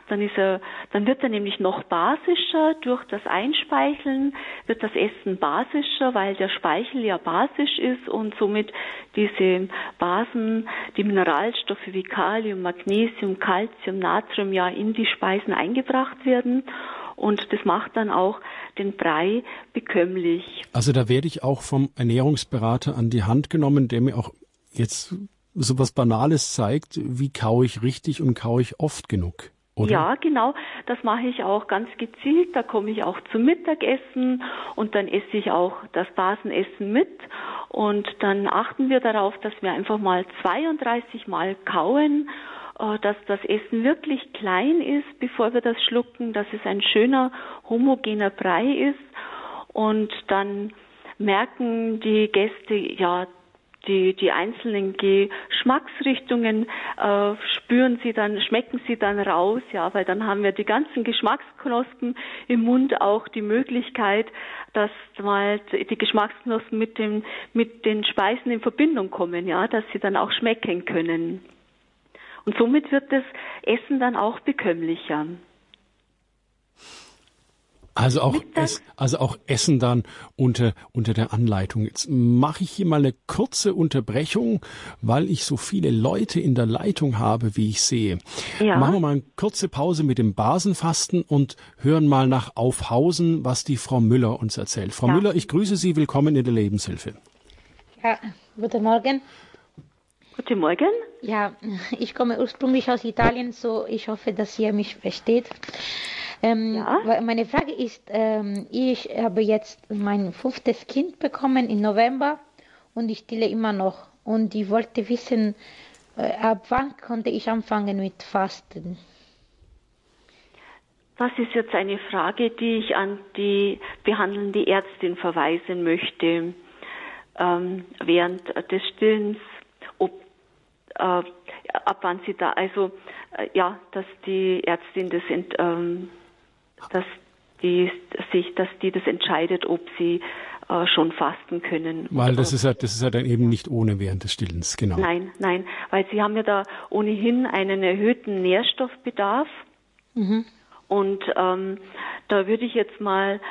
dann ist er, dann wird er nämlich noch basischer durch das Einspeicheln wird das Essen basischer, weil der Speichel ja basisch ist und somit diese Basen, die Mineralstoffe wie Kalium, Magnesium, Calcium, Natrium ja in die Speisen eingebracht werden und das macht dann auch den Brei bekömmlich. Also da werde ich auch vom Ernährungsberater an die Hand genommen, der mir auch jetzt so was Banales zeigt, wie kaue ich richtig und kaue ich oft genug. Oder? Ja, genau. Das mache ich auch ganz gezielt. Da komme ich auch zum Mittagessen und dann esse ich auch das Basenessen mit. Und dann achten wir darauf, dass wir einfach mal 32 Mal kauen dass das Essen wirklich klein ist, bevor wir das schlucken, dass es ein schöner homogener Brei ist und dann merken die Gäste, ja, die, die einzelnen Geschmacksrichtungen äh, spüren sie dann, schmecken sie dann raus, ja, weil dann haben wir die ganzen Geschmacksknospen im Mund auch die Möglichkeit, dass mal die Geschmacksknospen mit dem, mit den Speisen in Verbindung kommen, ja, dass sie dann auch schmecken können. Und somit wird das Essen dann auch bekömmlicher. Also auch, es, also auch Essen dann unter, unter der Anleitung. Jetzt mache ich hier mal eine kurze Unterbrechung, weil ich so viele Leute in der Leitung habe, wie ich sehe. Ja. Machen wir mal eine kurze Pause mit dem Basenfasten und hören mal nach Aufhausen, was die Frau Müller uns erzählt. Frau ja. Müller, ich grüße Sie, willkommen in der Lebenshilfe. Ja, guten Morgen. Guten Morgen. Ja, ich komme ursprünglich aus Italien, so ich hoffe, dass ihr mich versteht. Ähm, ja? Meine Frage ist, ähm, ich habe jetzt mein fünftes Kind bekommen im November und ich stille immer noch. Und ich wollte wissen, äh, ab wann konnte ich anfangen mit Fasten? Das ist jetzt eine Frage, die ich an die behandelnde Ärztin verweisen möchte. Ähm, während des Stillens, äh, ab wann sie da, also äh, ja, dass die Ärztin das ent, ähm, dass die sich, dass die das entscheidet, ob sie äh, schon fasten können. Weil das ist ja, das ist ja dann eben nicht ohne während des Stillens, genau. Nein, nein, weil sie haben ja da ohnehin einen erhöhten Nährstoffbedarf. Mhm. Und ähm, da würde ich jetzt mal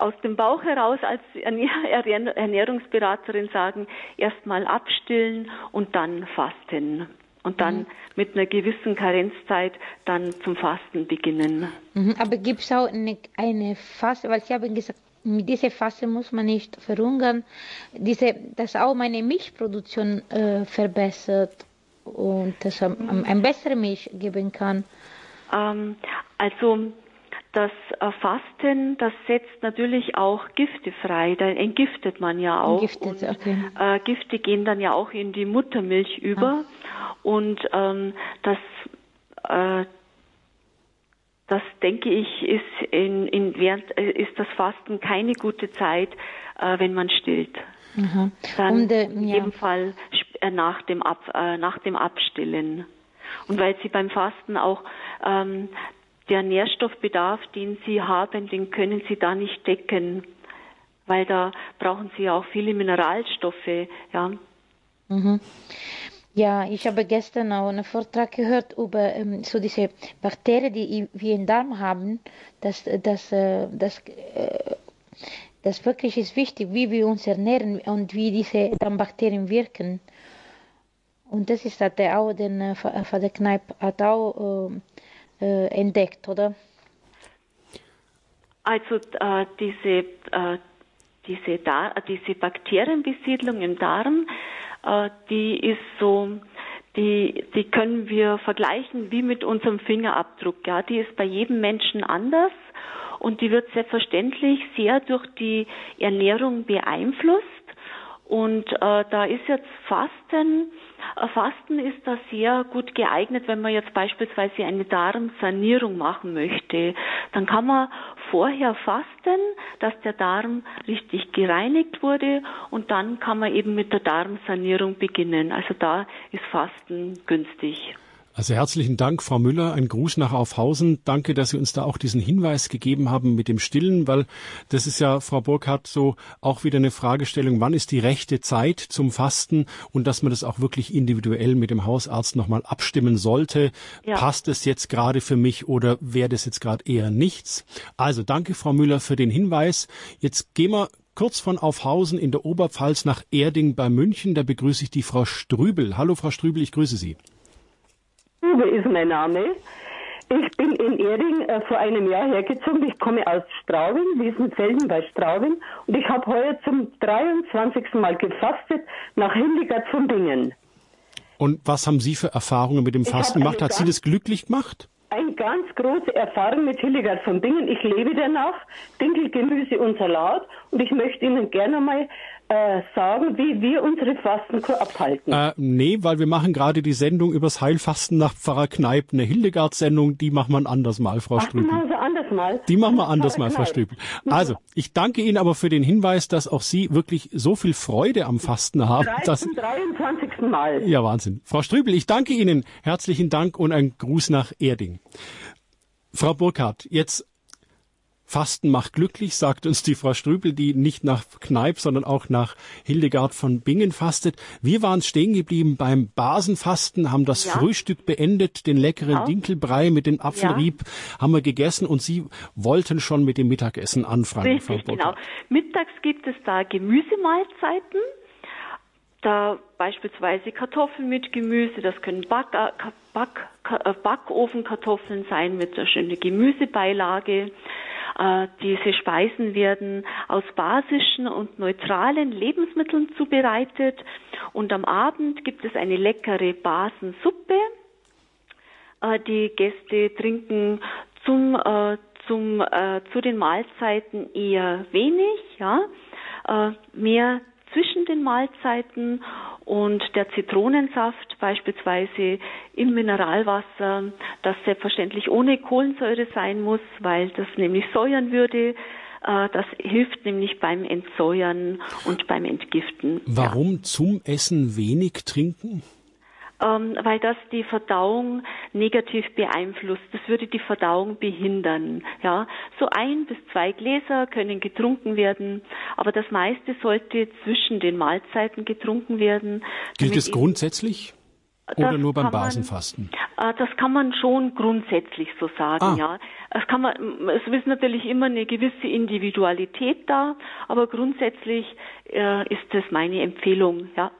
aus dem Bauch heraus als Ernährungsberaterin sagen, erstmal abstillen und dann fasten und dann mhm. mit einer gewissen Karenzzeit dann zum Fasten beginnen. Mhm. Aber gibt es auch eine, eine Phase, weil Sie haben gesagt, mit dieser Phase muss man nicht verhungern, diese, dass auch meine Milchproduktion äh, verbessert und dass man mhm. ein bessere Milch geben kann. Ähm, also das Fasten, das setzt natürlich auch Gifte frei. Da entgiftet man ja auch. Entgiftet, okay. Und, äh, Gifte gehen dann ja auch in die Muttermilch über. Ah. Und ähm, das, äh, das denke ich, ist in, in während äh, ist das Fasten keine gute Zeit, äh, wenn man stillt. Mhm. Dann Und, äh, in jedem Fall äh, nach dem Ab, äh, nach dem Abstillen. Und weil sie beim Fasten auch ähm, der Nährstoffbedarf, den Sie haben, den können Sie da nicht decken, weil da brauchen Sie auch viele Mineralstoffe, ja. Mhm. Ja, ich habe gestern auch einen Vortrag gehört über ähm, so diese Bakterien, die wir im Darm haben, dass, dass, äh, dass, äh, das wirklich ist wichtig, wie wir uns ernähren und wie diese Darmbakterien wirken. Und das ist hat auch den äh, von der Kneipe hat auch äh, äh, entdeckt, oder? Also äh, diese, äh, diese, Dar diese Bakterienbesiedlung im Darm, äh, die ist so, die, die können wir vergleichen wie mit unserem Fingerabdruck. Ja, die ist bei jedem Menschen anders und die wird selbstverständlich sehr durch die Ernährung beeinflusst. Und äh, da ist jetzt Fasten äh, Fasten ist da sehr gut geeignet, wenn man jetzt beispielsweise eine Darmsanierung machen möchte. Dann kann man vorher fasten, dass der Darm richtig gereinigt wurde und dann kann man eben mit der Darmsanierung beginnen. Also da ist Fasten günstig. Also herzlichen Dank, Frau Müller. Ein Gruß nach Aufhausen. Danke, dass Sie uns da auch diesen Hinweis gegeben haben mit dem Stillen, weil das ist ja, Frau Burkhardt, so auch wieder eine Fragestellung, wann ist die rechte Zeit zum Fasten und dass man das auch wirklich individuell mit dem Hausarzt nochmal abstimmen sollte. Ja. Passt es jetzt gerade für mich oder wäre das jetzt gerade eher nichts? Also danke, Frau Müller, für den Hinweis. Jetzt gehen wir kurz von Aufhausen in der Oberpfalz nach Erding bei München. Da begrüße ich die Frau Strübel. Hallo, Frau Strübel, ich grüße Sie. Uwe ist mein Name. Ich bin in Ering äh, vor einem Jahr hergezogen. Ich komme aus Straubing, Wiesenfelden bei Straubing. Und ich habe heuer zum 23. Mal gefastet nach Hildegard von Bingen. Und was haben Sie für Erfahrungen mit dem Fasten gemacht? Hat Sie das glücklich gemacht? Eine ganz große Erfahrung mit Hildegard von Bingen. Ich lebe danach, Dinkelgemüse und Salat. Und ich möchte Ihnen gerne mal äh, sagen, wie wir unsere Fastenkur abhalten? Äh, nee, weil wir machen gerade die Sendung übers Heilfasten nach Pfarrer Kneip, eine Hildegard-Sendung, die machen wir anders mal, Frau Ach, die Strübel. machen sie anders mal. Die machen wir anders mal, Frau. Strübel. Also, ich danke Ihnen aber für den Hinweis, dass auch Sie wirklich so viel Freude am Fasten haben, dass Zum 23. Mal. ja, Wahnsinn. Frau Strübel, ich danke Ihnen. Herzlichen Dank und ein Gruß nach Erding. Frau Burkhardt, jetzt Fasten macht glücklich, sagt uns die Frau Strübel, die nicht nach Kneipp, sondern auch nach Hildegard von Bingen fastet. Wir waren stehen geblieben beim Basenfasten, haben das Ja. Frühstück beendet, den leckeren Ja. Dinkelbrei mit dem Apfelrieb haben wir gegessen und Sie wollten schon mit dem Mittagessen anfangen, Frau Richtig, genau. Mittags gibt es da Gemüsemahlzeiten. Da beispielsweise Kartoffeln mit Gemüse, das können Back, äh, Back, äh, Backofenkartoffeln sein mit so schöner Gemüsebeilage. Äh, Diese Speisen werden aus basischen und neutralen Lebensmitteln zubereitet. Und am Abend gibt es eine leckere Basensuppe. Äh, Die Gäste trinken zum, äh, zum, zu den Mahlzeiten eher wenig, ja, mehr zwischen den Mahlzeiten und der Zitronensaft beispielsweise im Mineralwasser, das selbstverständlich ohne Kohlensäure sein muss, weil das nämlich säuern würde. Äh, Das hilft nämlich beim Entsäuern und beim Entgiften. Ja. Warum zum Essen wenig trinken? Ähm, weil das die Verdauung negativ beeinflusst. Das würde die Verdauung behindern. Ja, so ein bis zwei Gläser können getrunken werden, aber das meiste sollte zwischen den Mahlzeiten getrunken werden. Gilt es grundsätzlich oder Das nur beim kann man- Basenfasten? Äh, Das kann man schon grundsätzlich so sagen, Ah. ja. Es kann man, es ist natürlich immer eine gewisse Individualität da, aber grundsätzlich äh, ist das meine Empfehlung, ja.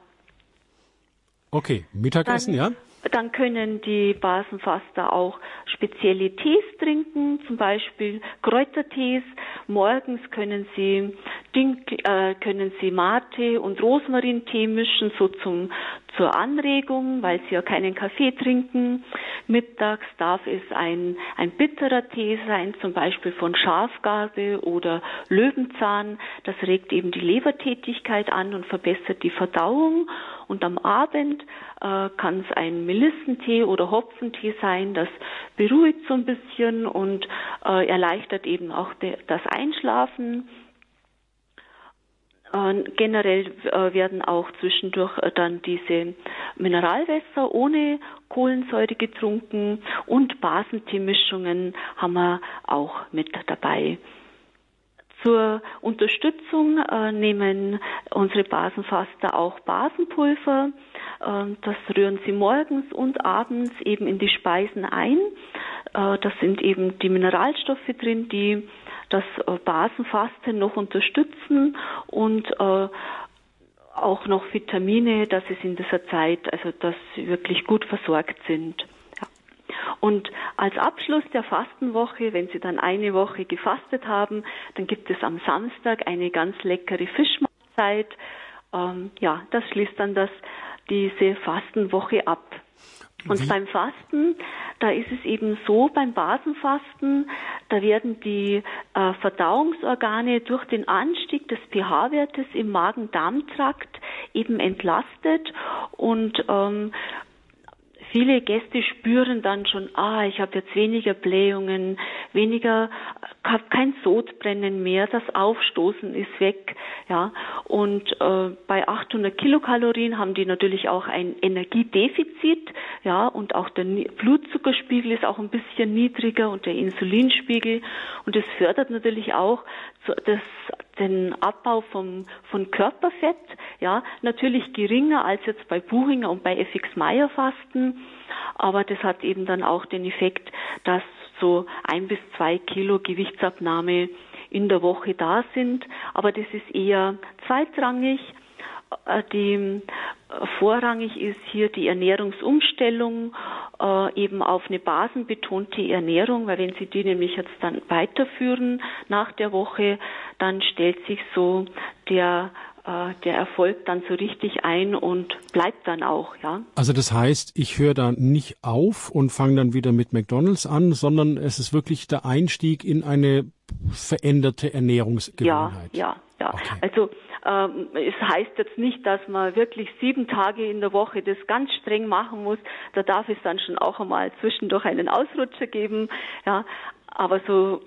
Okay, Mittagessen, ja? Dann können die Basenfaster auch spezielle Tees trinken, zum Beispiel Kräutertees. Morgens können sie Dinkel, äh, können sie Mate und Rosmarintee mischen, so zum zur Anregung, weil sie ja keinen Kaffee trinken. Mittags darf es ein ein bitterer Tee sein, zum Beispiel von Schafgarbe oder Löwenzahn. Das regt eben die Lebertätigkeit an und verbessert die Verdauung. Und am Abend äh, kann es ein Melissentee oder Hopfentee sein. Das beruhigt so ein bisschen und äh, erleichtert eben auch de, das Einschlafen. Generell äh, werden auch zwischendurch äh, dann diese Mineralwässer ohne Kohlensäure getrunken und Basenteemischungen haben wir auch mit dabei. Zur Unterstützung äh, nehmen unsere Basenfaster auch Basenpulver. Äh, das rühren sie morgens und abends eben in die Speisen ein. Äh, das sind eben die Mineralstoffe drin, die das äh, Basenfasten noch unterstützen und äh, auch noch Vitamine, dass es in dieser Zeit, also dass sie wirklich gut versorgt sind. Und als Abschluss der Fastenwoche, wenn Sie dann eine Woche gefastet haben, dann gibt es am Samstag eine ganz leckere Fischmahlzeit. Ähm, ja, das schließt dann das, diese Fastenwoche ab. Und Wie- beim Fasten, da ist es eben so, beim Basenfasten, da werden die äh, Verdauungsorgane durch den Anstieg des pH-Wertes im Magen-Darm-Trakt eben entlastet und ähm, Viele Gäste spüren dann schon, ah, ich habe jetzt weniger Blähungen, weniger, habe kein Sodbrennen mehr, das Aufstoßen ist weg, ja. Und äh, bei 800 Kilokalorien haben die natürlich auch ein Energiedefizit, ja, und auch der Blutzuckerspiegel ist auch ein bisschen niedriger und der Insulinspiegel und es fördert natürlich auch das, den Abbau vom, von Körperfett, ja, natürlich geringer als jetzt bei Buchinger und bei FX Meyer Fasten, aber das hat eben dann auch den Effekt, dass so ein bis zwei Kilo Gewichtsabnahme in der Woche da sind, aber das ist eher zweitrangig. Äh, Die äh, vorrangig ist hier die Ernährungsumstellung äh, eben auf eine basenbetonte Ernährung, weil wenn Sie die nämlich jetzt dann weiterführen nach der Woche, dann stellt sich so der äh, der Erfolg dann so richtig ein und bleibt dann auch, ja. Also das heißt, ich höre da nicht auf und fange dann wieder mit McDonald's an, sondern es ist wirklich der Einstieg in eine veränderte Ja, Ernährungsgewohnheit. ja, ja. Okay. Also ähm, es heißt jetzt nicht, dass man wirklich sieben Tage in der Woche das ganz streng machen muss. Da darf es dann schon auch einmal zwischendurch einen Ausrutscher geben. Ja, aber so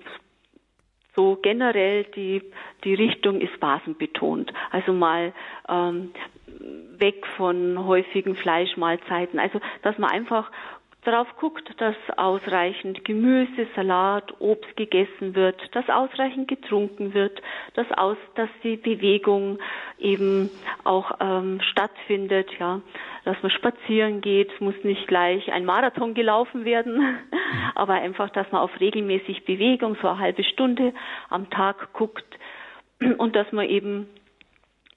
so generell die die Richtung ist basenbetont. Also mal ähm, weg von häufigen Fleischmahlzeiten. Also dass man einfach darauf guckt, dass ausreichend Gemüse, Salat, Obst gegessen wird, dass ausreichend getrunken wird, dass aus, dass die Bewegung eben auch ähm, stattfindet, ja, dass man spazieren geht, muss nicht gleich ein Marathon gelaufen werden, aber einfach, dass man auf regelmäßig Bewegung, so eine halbe Stunde am Tag guckt und dass man eben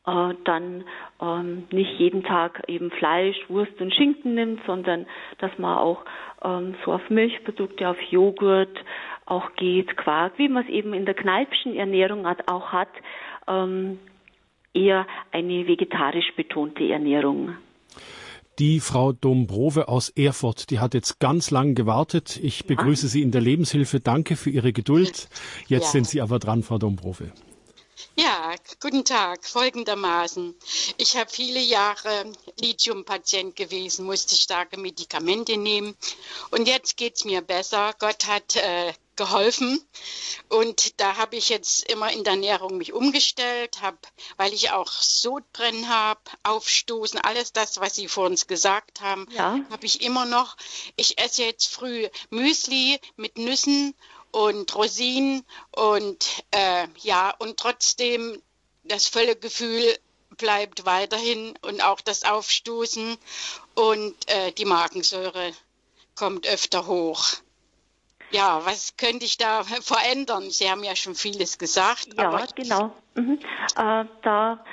äh, dann ähm, nicht jeden Tag eben Fleisch, Wurst und Schinken nimmt, sondern dass man auch ähm, so auf Milchprodukte, auf Joghurt auch geht, Quark, wie man es eben in der Kneipschen Ernährung hat, auch hat, ähm, eher eine vegetarisch betonte Ernährung. Die Frau Dombrove aus Erfurt, die hat jetzt ganz lang gewartet. Ich begrüße ja. Sie in der Lebenshilfe. Danke für Ihre Geduld. Jetzt ja. sind Sie aber dran, Frau Dombrove. Ja, guten Tag. Folgendermaßen. Ich habe viele Jahre Lithium-Patient gewesen, musste starke Medikamente nehmen. Und jetzt geht es mir besser. Gott hat äh, geholfen. Und da habe ich jetzt immer in der Ernährung mich umgestellt, hab, weil ich auch Sodbrennen habe, Aufstoßen, alles das, was Sie vor uns gesagt haben, ja. habe ich immer noch. Ich esse jetzt früh Müsli mit Nüssen und Rosinen und äh, ja, und trotzdem das Völlegefühl bleibt weiterhin und auch das Aufstoßen und äh, die Magensäure kommt öfter hoch. Ja, was könnte ich da verändern? Sie haben ja schon vieles gesagt. Ja, genau. Mhm. Äh, da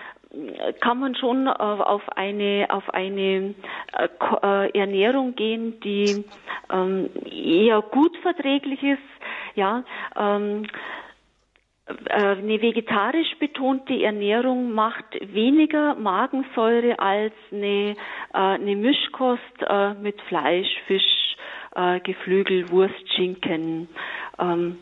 kann man schon äh, auf eine auf eine äh, äh, Ernährung gehen, die ähm, eher gut verträglich ist ja, ähm, äh, eine vegetarisch betonte Ernährung macht weniger Magensäure als eine, äh, eine Mischkost äh, mit Fleisch, Fisch, Geflügel, Wurst, Schinken. Ähm,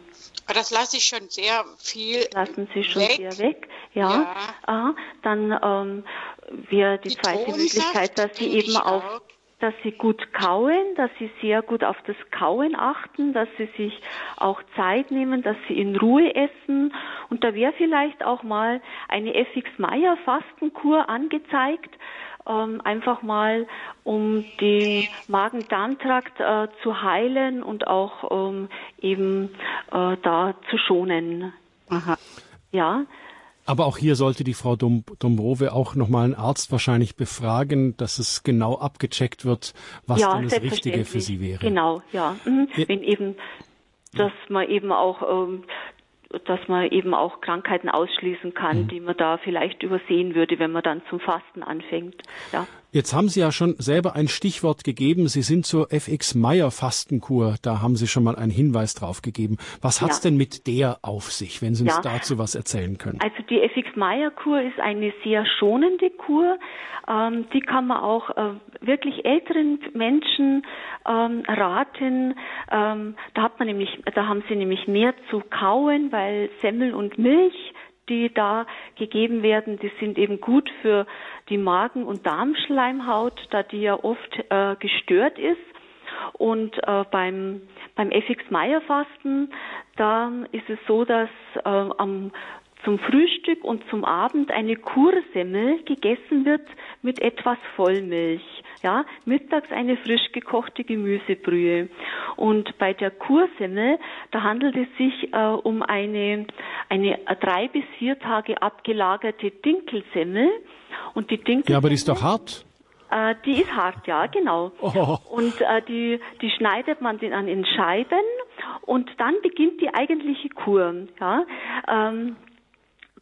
das lasse ich schon sehr viel. Lassen Sie schon weg. sehr weg, ja. ja. Aha, dann ähm, wäre die, die zweite Möglichkeit, dass Sie eben auch dass sie gut kauen, dass sie sehr gut auf das Kauen achten, dass sie sich auch Zeit nehmen, dass sie in Ruhe essen. Und da wäre vielleicht auch mal eine FX Meyer Fastenkur angezeigt, ähm, einfach mal, um den Magen-Darm-Trakt äh, zu heilen und auch ähm, eben äh, da zu schonen. Aha. Ja, aber auch hier sollte die Frau Dombrove auch nochmal einen Arzt wahrscheinlich befragen, dass es genau abgecheckt wird, was ja, dann das Richtige für sie wäre. Genau, ja. Mhm. Wenn eben, dass man eben auch ähm, dass man eben auch Krankheiten ausschließen kann, mhm. die man da vielleicht übersehen würde, wenn man dann zum Fasten anfängt. Ja. Jetzt haben Sie ja schon selber ein Stichwort gegeben. Sie sind zur FX Meyer Fastenkur. Da haben Sie schon mal einen Hinweis drauf gegeben. Was hat's ja. denn mit der auf sich, wenn Sie uns ja. dazu was erzählen können? Also die FX Meyer Kur ist eine sehr schonende Kur. Ähm, die kann man auch äh, wirklich älteren Menschen ähm, raten. Ähm, da hat man nämlich, da haben sie nämlich mehr zu kauen, weil Semmel und Milch die da gegeben werden, die sind eben gut für die Magen- und Darmschleimhaut, da die ja oft äh, gestört ist. Und äh, beim, beim FX-Meyer-Fasten, da ist es so, dass äh, am zum Frühstück und zum Abend eine Kursemmel gegessen wird mit etwas Vollmilch. Ja, mittags eine frisch gekochte Gemüsebrühe. Und bei der Kursemmel, da handelt es sich äh, um eine, eine drei bis vier Tage abgelagerte Dinkelsemmel. Und die Dinkelsemmel. Ja, aber die ist doch hart. Äh, die ist hart, ja, genau. Oh. Und äh, die, die schneidet man dann in Scheiben und dann beginnt die eigentliche Kur. Ja. Ähm,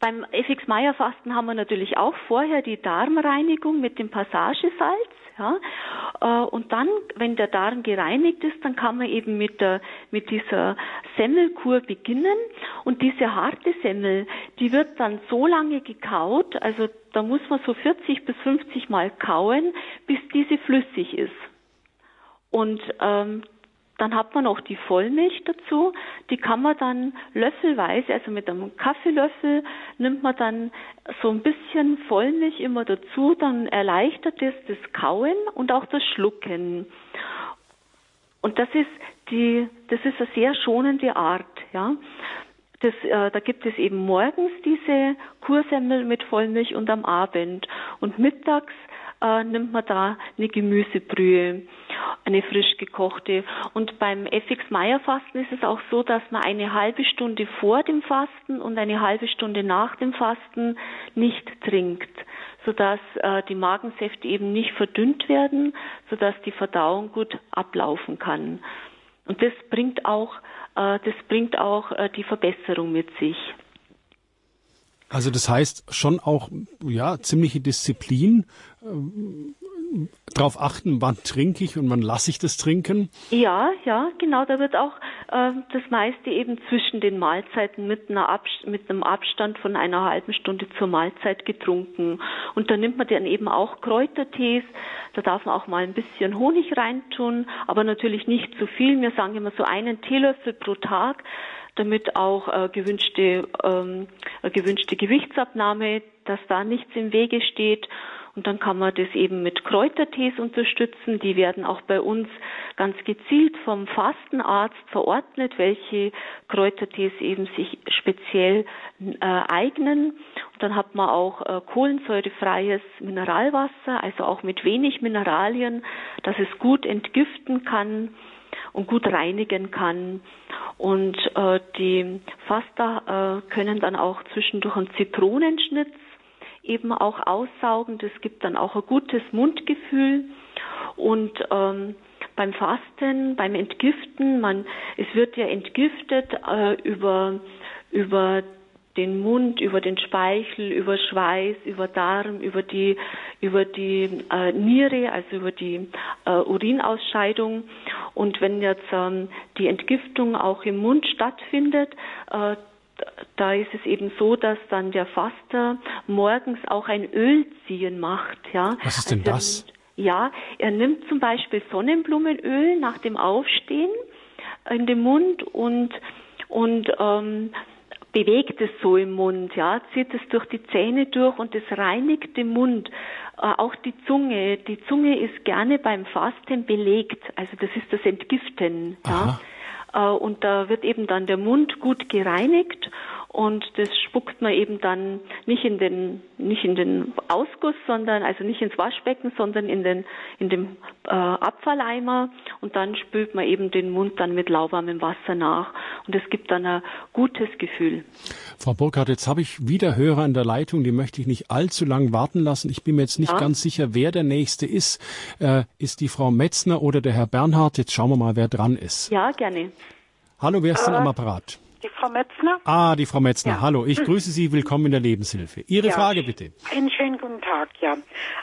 beim FX Meyer Fasten haben wir natürlich auch vorher die Darmreinigung mit dem Passagesalz. Ja, äh, und dann, wenn der Darm gereinigt ist, dann kann man eben mit der, mit dieser Semmelkur beginnen. Und diese harte Semmel, die wird dann so lange gekaut, also da muss man so 40 bis 50 Mal kauen, bis diese flüssig ist. Und ähm, dann hat man auch die Vollmilch dazu. Die kann man dann löffelweise, also mit einem Kaffeelöffel, nimmt man dann so ein bisschen Vollmilch immer dazu. Dann erleichtert es das Kauen und auch das Schlucken. Und das ist die, das ist eine sehr schonende Art, ja. Das, äh, da gibt es eben morgens diese Kursemmel mit Vollmilch und am Abend. Und mittags äh, nimmt man da eine Gemüsebrühe, eine frisch gekochte. Und beim FX Meier Fasten ist es auch so, dass man eine halbe Stunde vor dem Fasten und eine halbe Stunde nach dem Fasten nicht trinkt, sodass äh, die Magensäfte eben nicht verdünnt werden, sodass die Verdauung gut ablaufen kann. Und das bringt auch äh, das bringt auch äh, die Verbesserung mit sich. Also das heißt schon auch ja ziemliche Disziplin, äh, darauf achten, wann trinke ich und wann lasse ich das trinken? Ja, ja, genau. Da wird auch äh, das meiste eben zwischen den Mahlzeiten mit, mit, einem Abstand von einer halben Stunde zur Mahlzeit getrunken. Und da nimmt man dann eben auch Kräutertees. Da darf man auch mal ein bisschen Honig reintun, aber natürlich nicht zu viel. Wir sagen immer so einen Teelöffel pro Tag damit auch äh, gewünschte, ähm, gewünschte Gewichtsabnahme, dass da nichts im Wege steht. Und dann kann man das eben mit Kräutertees unterstützen. Die werden auch bei uns ganz gezielt vom Fastenarzt verordnet, welche Kräutertees eben sich speziell äh, eignen. Und dann hat man auch äh, kohlensäurefreies Mineralwasser, also auch mit wenig Mineralien, dass es gut entgiften kann und gut reinigen kann. Und äh, die Faster äh, können dann auch zwischendurch einen Zitronenschnitz eben auch aussaugen. Das gibt dann auch ein gutes Mundgefühl. Und ähm, beim Fasten, beim Entgiften, man, es wird ja entgiftet äh, über, über den Mund, über den Speichel, über Schweiß, über Darm, über die, über die äh, Niere, also über die äh, Urinausscheidung. Und wenn jetzt ähm, die Entgiftung auch im Mund stattfindet, äh, da ist es eben so, dass dann der Faster morgens auch ein Ölziehen macht. Ja. Was ist denn also das? Ja, er nimmt zum Beispiel Sonnenblumenöl nach dem Aufstehen in den Mund und und ähm, bewegt es so im Mund, ja, zieht es durch die Zähne durch und es reinigt den Mund. Äh, auch die Zunge. Die Zunge ist gerne beim Fasten belegt. Also das ist das Entgiften, ja. Äh, und da wird eben dann der Mund gut gereinigt und das spuckt man eben dann nicht in den nicht in den Ausguss, sondern also nicht ins Waschbecken, sondern in den in dem äh, Abfalleimer und dann spült man eben den Mund dann mit lauwarmem Wasser nach und es gibt dann ein gutes Gefühl. Frau Burkhardt, jetzt habe ich wieder Hörer in der Leitung, die möchte ich nicht allzu lang warten lassen. Ich bin mir jetzt nicht ja. ganz sicher, wer der nächste ist. Äh, ist die Frau Metzner oder der Herr Bernhard? Jetzt schauen wir mal, wer dran ist. Ja, gerne. Hallo, wer ist denn am Apparat? Die Frau Metzner. Ah, die Frau Metzner. Ja. Hallo, ich grüße Sie. Willkommen in der Lebenshilfe. Ihre ja. Frage bitte. Einen schönen guten Tag, ja.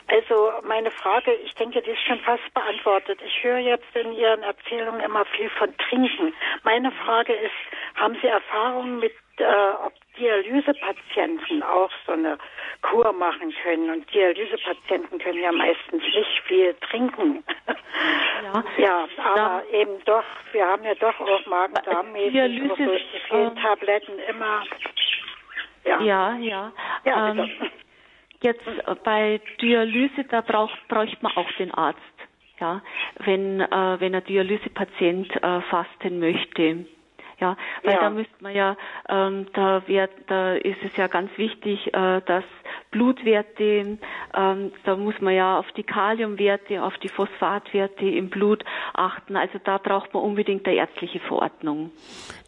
Also meine Frage, ich denke, die ist schon fast beantwortet. Ich höre jetzt in Ihren Erzählungen immer viel von Trinken. Meine Frage ist, haben Sie Erfahrungen mit, äh, ob Dialysepatienten auch so eine Kur machen können. Und Dialysepatienten können ja meistens nicht viel trinken. Ja, ja aber ja. eben doch, wir haben ja doch auch Magen-Darm-mäßig durch die vielen äh, Tabletten immer. Ja, ja. ja. ja ähm, jetzt bei Dialyse, da braucht, braucht man auch den Arzt. Ja, wenn, äh, wenn ein Dialysepatient äh, fasten möchte. Ja, weil ja. da müsste man ja, ähm, da, wär, da ist es ja ganz wichtig, äh, dass Blutwerte, ähm, da muss man ja auf die Kaliumwerte, auf die Phosphatwerte im Blut achten. Also da braucht man unbedingt eine ärztliche Verordnung.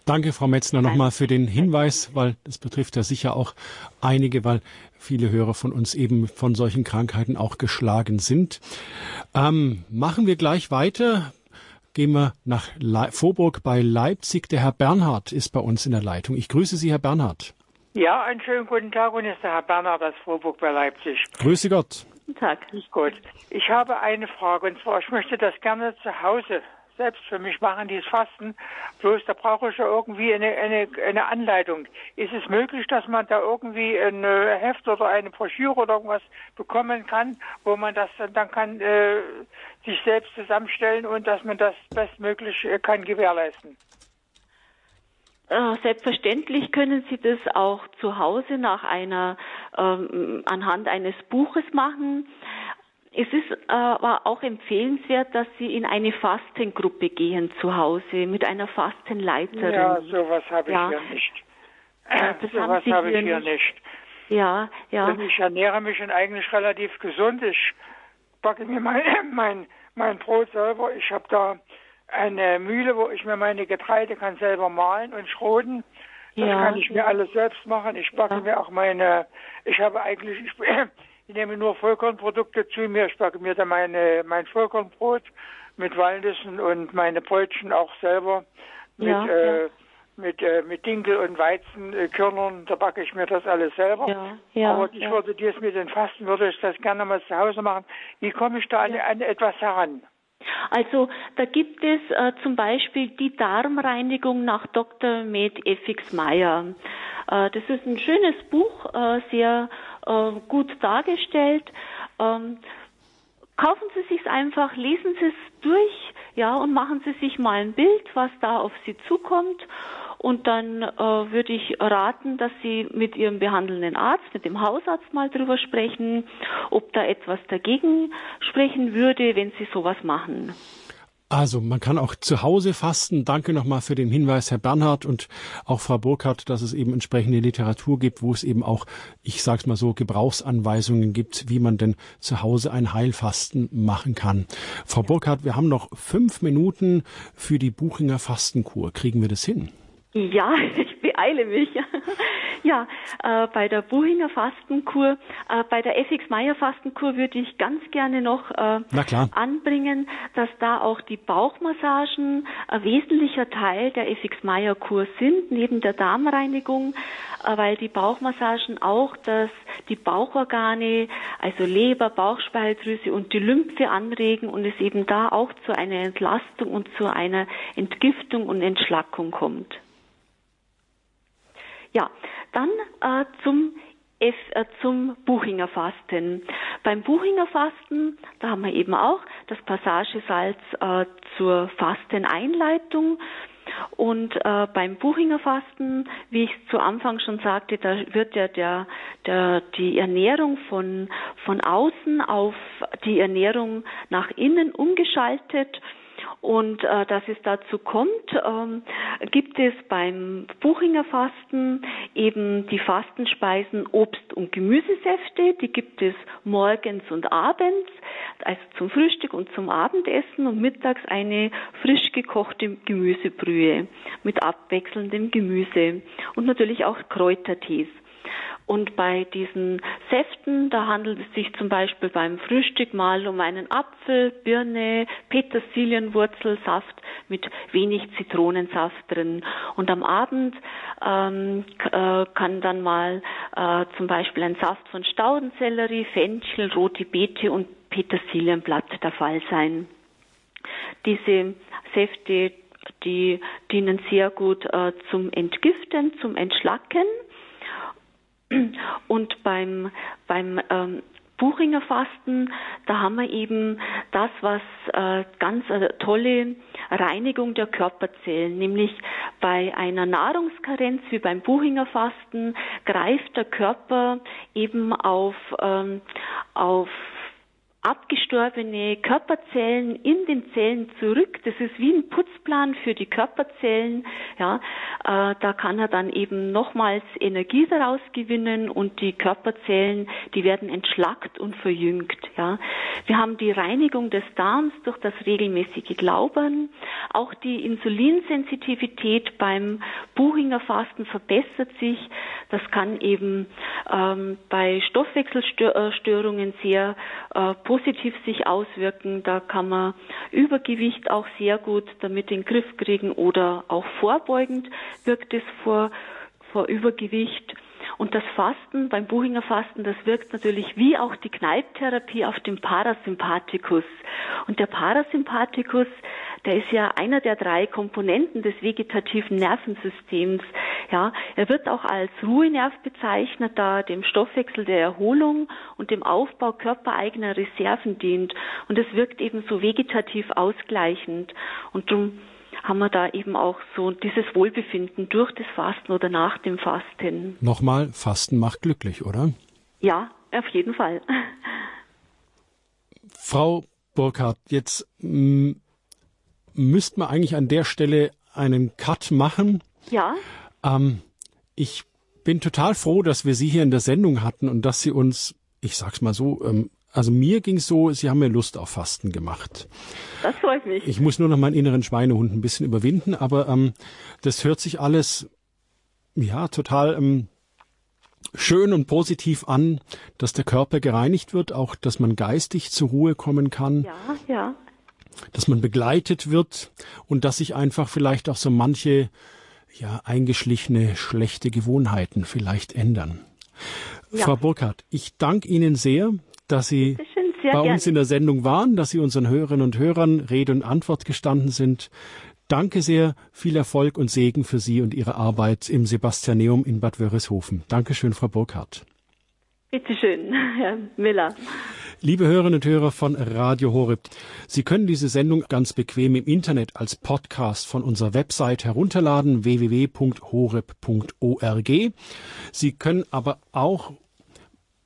Danke, Frau Metzner, nochmal für den Hinweis, weil das betrifft ja sicher auch einige, weil viele Hörer von uns eben von solchen Krankheiten auch geschlagen sind. Ähm, machen wir gleich weiter gehen wir nach Le Vorburg bei Leipzig. Der Herr Bernhard ist bei uns in der Leitung. Ich grüße Sie, Herr Bernhard. Ja, einen schönen guten Tag und ist der Herr Bernhard aus Vorburg bei Leipzig. Grüße Gott. Guten Tag. Gut. Ich habe eine Frage und zwar, ich möchte das gerne zu Hause selbst für mich machen, dieses Fasten. Bloß da brauche ich ja irgendwie eine, eine, eine Anleitung. Ist es möglich, dass man da irgendwie ein äh, Heft oder eine Broschüre oder irgendwas bekommen kann, wo man das dann kann äh, sich selbst zusammenstellen und dass man das bestmöglich äh, kann gewährleisten? Äh, selbstverständlich können Sie das auch zu Hause nach einer ähm, anhand eines Buches machen. Es ist äh, aber auch empfehlenswert, dass Sie in eine Fastengruppe gehen zu Hause mit einer Fastenleiterin. Ja, sowas habe ich ja. hier nicht. Äh, das sowas habe ich hier nicht. nicht. Ja, ja. Denn ich ernähre mich eigentlich relativ gesund. Ich backe mir mein, mein, mein Brot selber. Ich habe da eine Mühle, wo ich mir meine Getreide kann selber mahlen und schroten. Das ja. kann ich mir alles selbst machen. Ich backe ja. mir auch meine, ich habe eigentlich, ich, ich, nehme nur Vollkornprodukte zu mir. Ich backe mir dann meine, mein Vollkornbrot mit Walnüssen und meine Brötchen auch selber mit, ja, äh, mit, äh, mit Dinkel und Weizenkörnern. Da backe ich mir das alles selber. Ja, ja, Aber ich würde dies mit den Fasten, würde ich das gerne mal zu Hause machen. Wie komme ich da an, an etwas heran? Also da gibt es äh, zum Beispiel die Darmreinigung nach Dr. Med Effix Meyer. Äh, das ist ein schönes Buch, äh, sehr äh, gut dargestellt. Ähm, kaufen Sie sich einfach, lesen Sie es durch, ja, und machen Sie sich mal ein Bild, was da auf Sie zukommt. Und dann äh, würde ich raten, dass Sie mit Ihrem behandelnden Arzt, mit dem Hausarzt mal drüber sprechen, ob da etwas dagegen sprechen würde, wenn Sie sowas machen. Also man kann auch zu Hause fasten. Danke nochmal für den Hinweis, Herr Bernhard und auch Frau Burkhardt, dass es eben entsprechende Literatur gibt, wo es eben auch, ich sag's mal so, Gebrauchsanweisungen gibt, wie man denn zu Hause ein Heilfasten machen kann. Frau Burkhardt, wir haben noch fünf Minuten für die Buchinger Fastenkur. Kriegen wir das hin? Ja, ich beeile mich. ja, äh, bei der Buhinger Fastenkur, äh, bei der FX Meyer Fastenkur würde ich ganz gerne noch äh, anbringen, dass da auch die Bauchmassagen ein wesentlicher Teil der FX Meyer Kur sind, neben der Darmreinigung, äh, weil die Bauchmassagen auch das, die Bauchorgane, also Leber, Bauchspeicheldrüse und die Lymphe anregen und es eben da auch zu einer Entlastung und zu einer Entgiftung und Entschlackung kommt. Ja, dann äh, zum F, äh, zum Buchinger Fasten. Beim Buchinger Fasten, da haben wir eben auch das Passagesalz äh, zur Fasteneinleitung. Und äh, beim Buchinger Fasten, wie ich zu Anfang schon sagte, da wird ja der, der, die Ernährung von, von außen auf die Ernährung nach innen umgeschaltet. Und äh, dass es dazu kommt, ähm, gibt es beim Buchinger Fasten eben die Fastenspeisen Obst- und Gemüsesäfte. Die gibt es morgens und abends, also zum Frühstück und zum Abendessen und mittags eine frisch gekochte Gemüsebrühe mit abwechselndem Gemüse und natürlich auch Kräutertees. Und bei diesen Säften, da handelt es sich zum Beispiel beim Frühstück mal um einen Apfel, Birne, Petersilienwurzelsaft mit wenig Zitronensaft drin. Und am Abend ähm, äh, kann dann mal äh, zum Beispiel ein Saft von Staudensellerie, Fenchel, rote Beete und Petersilienblatt der Fall sein. Diese Säfte, die dienen sehr gut äh, zum Entgiften, zum Entschlacken und beim, beim ähm, Buchinger Fasten, da haben wir eben das, was äh, ganz äh, tolle Reinigung der Körperzellen, nämlich bei einer Nahrungskarenz wie beim Buchinger Fasten greift der Körper eben auf, ähm, auf abgestorbene Körperzellen in den Zellen zurück. Das ist wie ein Putzplan für die Körperzellen. Ja, äh, da kann er dann eben nochmals Energie daraus gewinnen und die Körperzellen, die werden entschlackt und verjüngt. Ja, wir haben die Reinigung des Darms durch das regelmäßige Glaubern. Auch die Insulinsensitivität beim Buchinger Fasten verbessert sich. Das kann eben ähm, bei Stoffwechselstörungen sehr äh, positiv sich auswirken. Da kann man Übergewicht auch sehr gut damit in den Griff kriegen oder auch vorbeugend wirkt es vor, vor Übergewicht. Und das Fasten, beim Buchinger Fasten, das wirkt natürlich wie auch die Kneipptherapie auf den Parasympathikus. Und der Parasympathikus, der ist ja einer der drei Komponenten des vegetativen Nervensystems. Ja, er wird auch als Ruhenerv bezeichnet, da dem Stoffwechsel der Erholung und dem Aufbau körpereigener Reserven dient. Und es wirkt eben so vegetativ ausgleichend. Und darum haben wir da eben auch so dieses Wohlbefinden durch das Fasten oder nach dem Fasten. Nochmal, Fasten macht glücklich, oder? Ja, auf jeden Fall. Frau Burkhardt, jetzt mm, müsste man eigentlich an der Stelle einen Cut machen. Ja. Ähm, ich bin total froh, dass wir Sie hier in der Sendung hatten und dass Sie uns, ich sag's mal so, ähm, also mir ging es so, Sie haben mir Lust auf Fasten gemacht. Das freut mich. Ich muss nur noch meinen inneren Schweinehund ein bisschen überwinden, aber ähm, das hört sich alles ja total ähm, schön und positiv an, dass der Körper gereinigt wird, auch dass man geistig zur Ruhe kommen kann. Ja, ja. Dass man begleitet wird und dass sich einfach vielleicht auch so manche ja eingeschlichene schlechte Gewohnheiten vielleicht ändern. Ja. Frau Burkhardt, ich danke Ihnen sehr, dass Sie bei gern. uns in der Sendung waren, dass Sie unseren Hörerinnen und Hörern Rede und Antwort gestanden sind. Danke sehr, viel Erfolg und Segen für Sie und Ihre Arbeit im Sebastianeum in Bad Wörishofen. Dankeschön, Frau Burkhardt. Bitte schön, Herr Miller. Liebe Hörerinnen und Hörer von Radio Horeb, Sie können diese Sendung ganz bequem im Internet als Podcast von unserer Website herunterladen, www.horeb.org. Sie können aber auch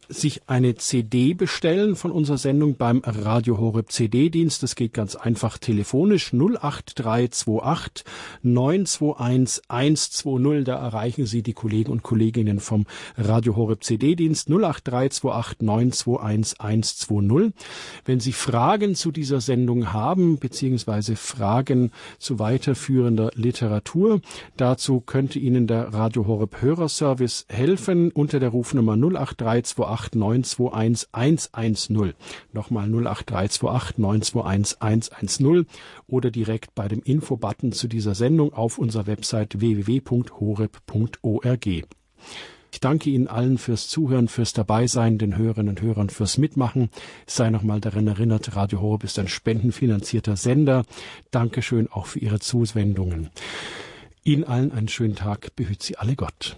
sich eine CD bestellen von unserer Sendung beim Radio Horeb CD-Dienst. Das geht ganz einfach telefonisch 08328 921 120. Da erreichen Sie die Kollegen und Kolleginnen vom Radio Horeb CD-Dienst 08328 921 120. Wenn Sie Fragen zu dieser Sendung haben, beziehungsweise Fragen zu weiterführender Literatur, dazu könnte Ihnen der Radio Horeb Hörerservice helfen unter der Rufnummer 08328 921 110. Nochmal 08328 921 110 oder direkt bei dem Infobutton zu dieser Sendung auf unserer Website www.horeb.org. Ich danke Ihnen allen fürs Zuhören, fürs Dabeisein, den Hörerinnen und Hörern fürs Mitmachen. Es sei nochmal daran erinnert, Radio Horeb ist ein spendenfinanzierter Sender. Dankeschön auch für Ihre Zuwendungen. Ihnen allen einen schönen Tag. Behüt Sie alle Gott.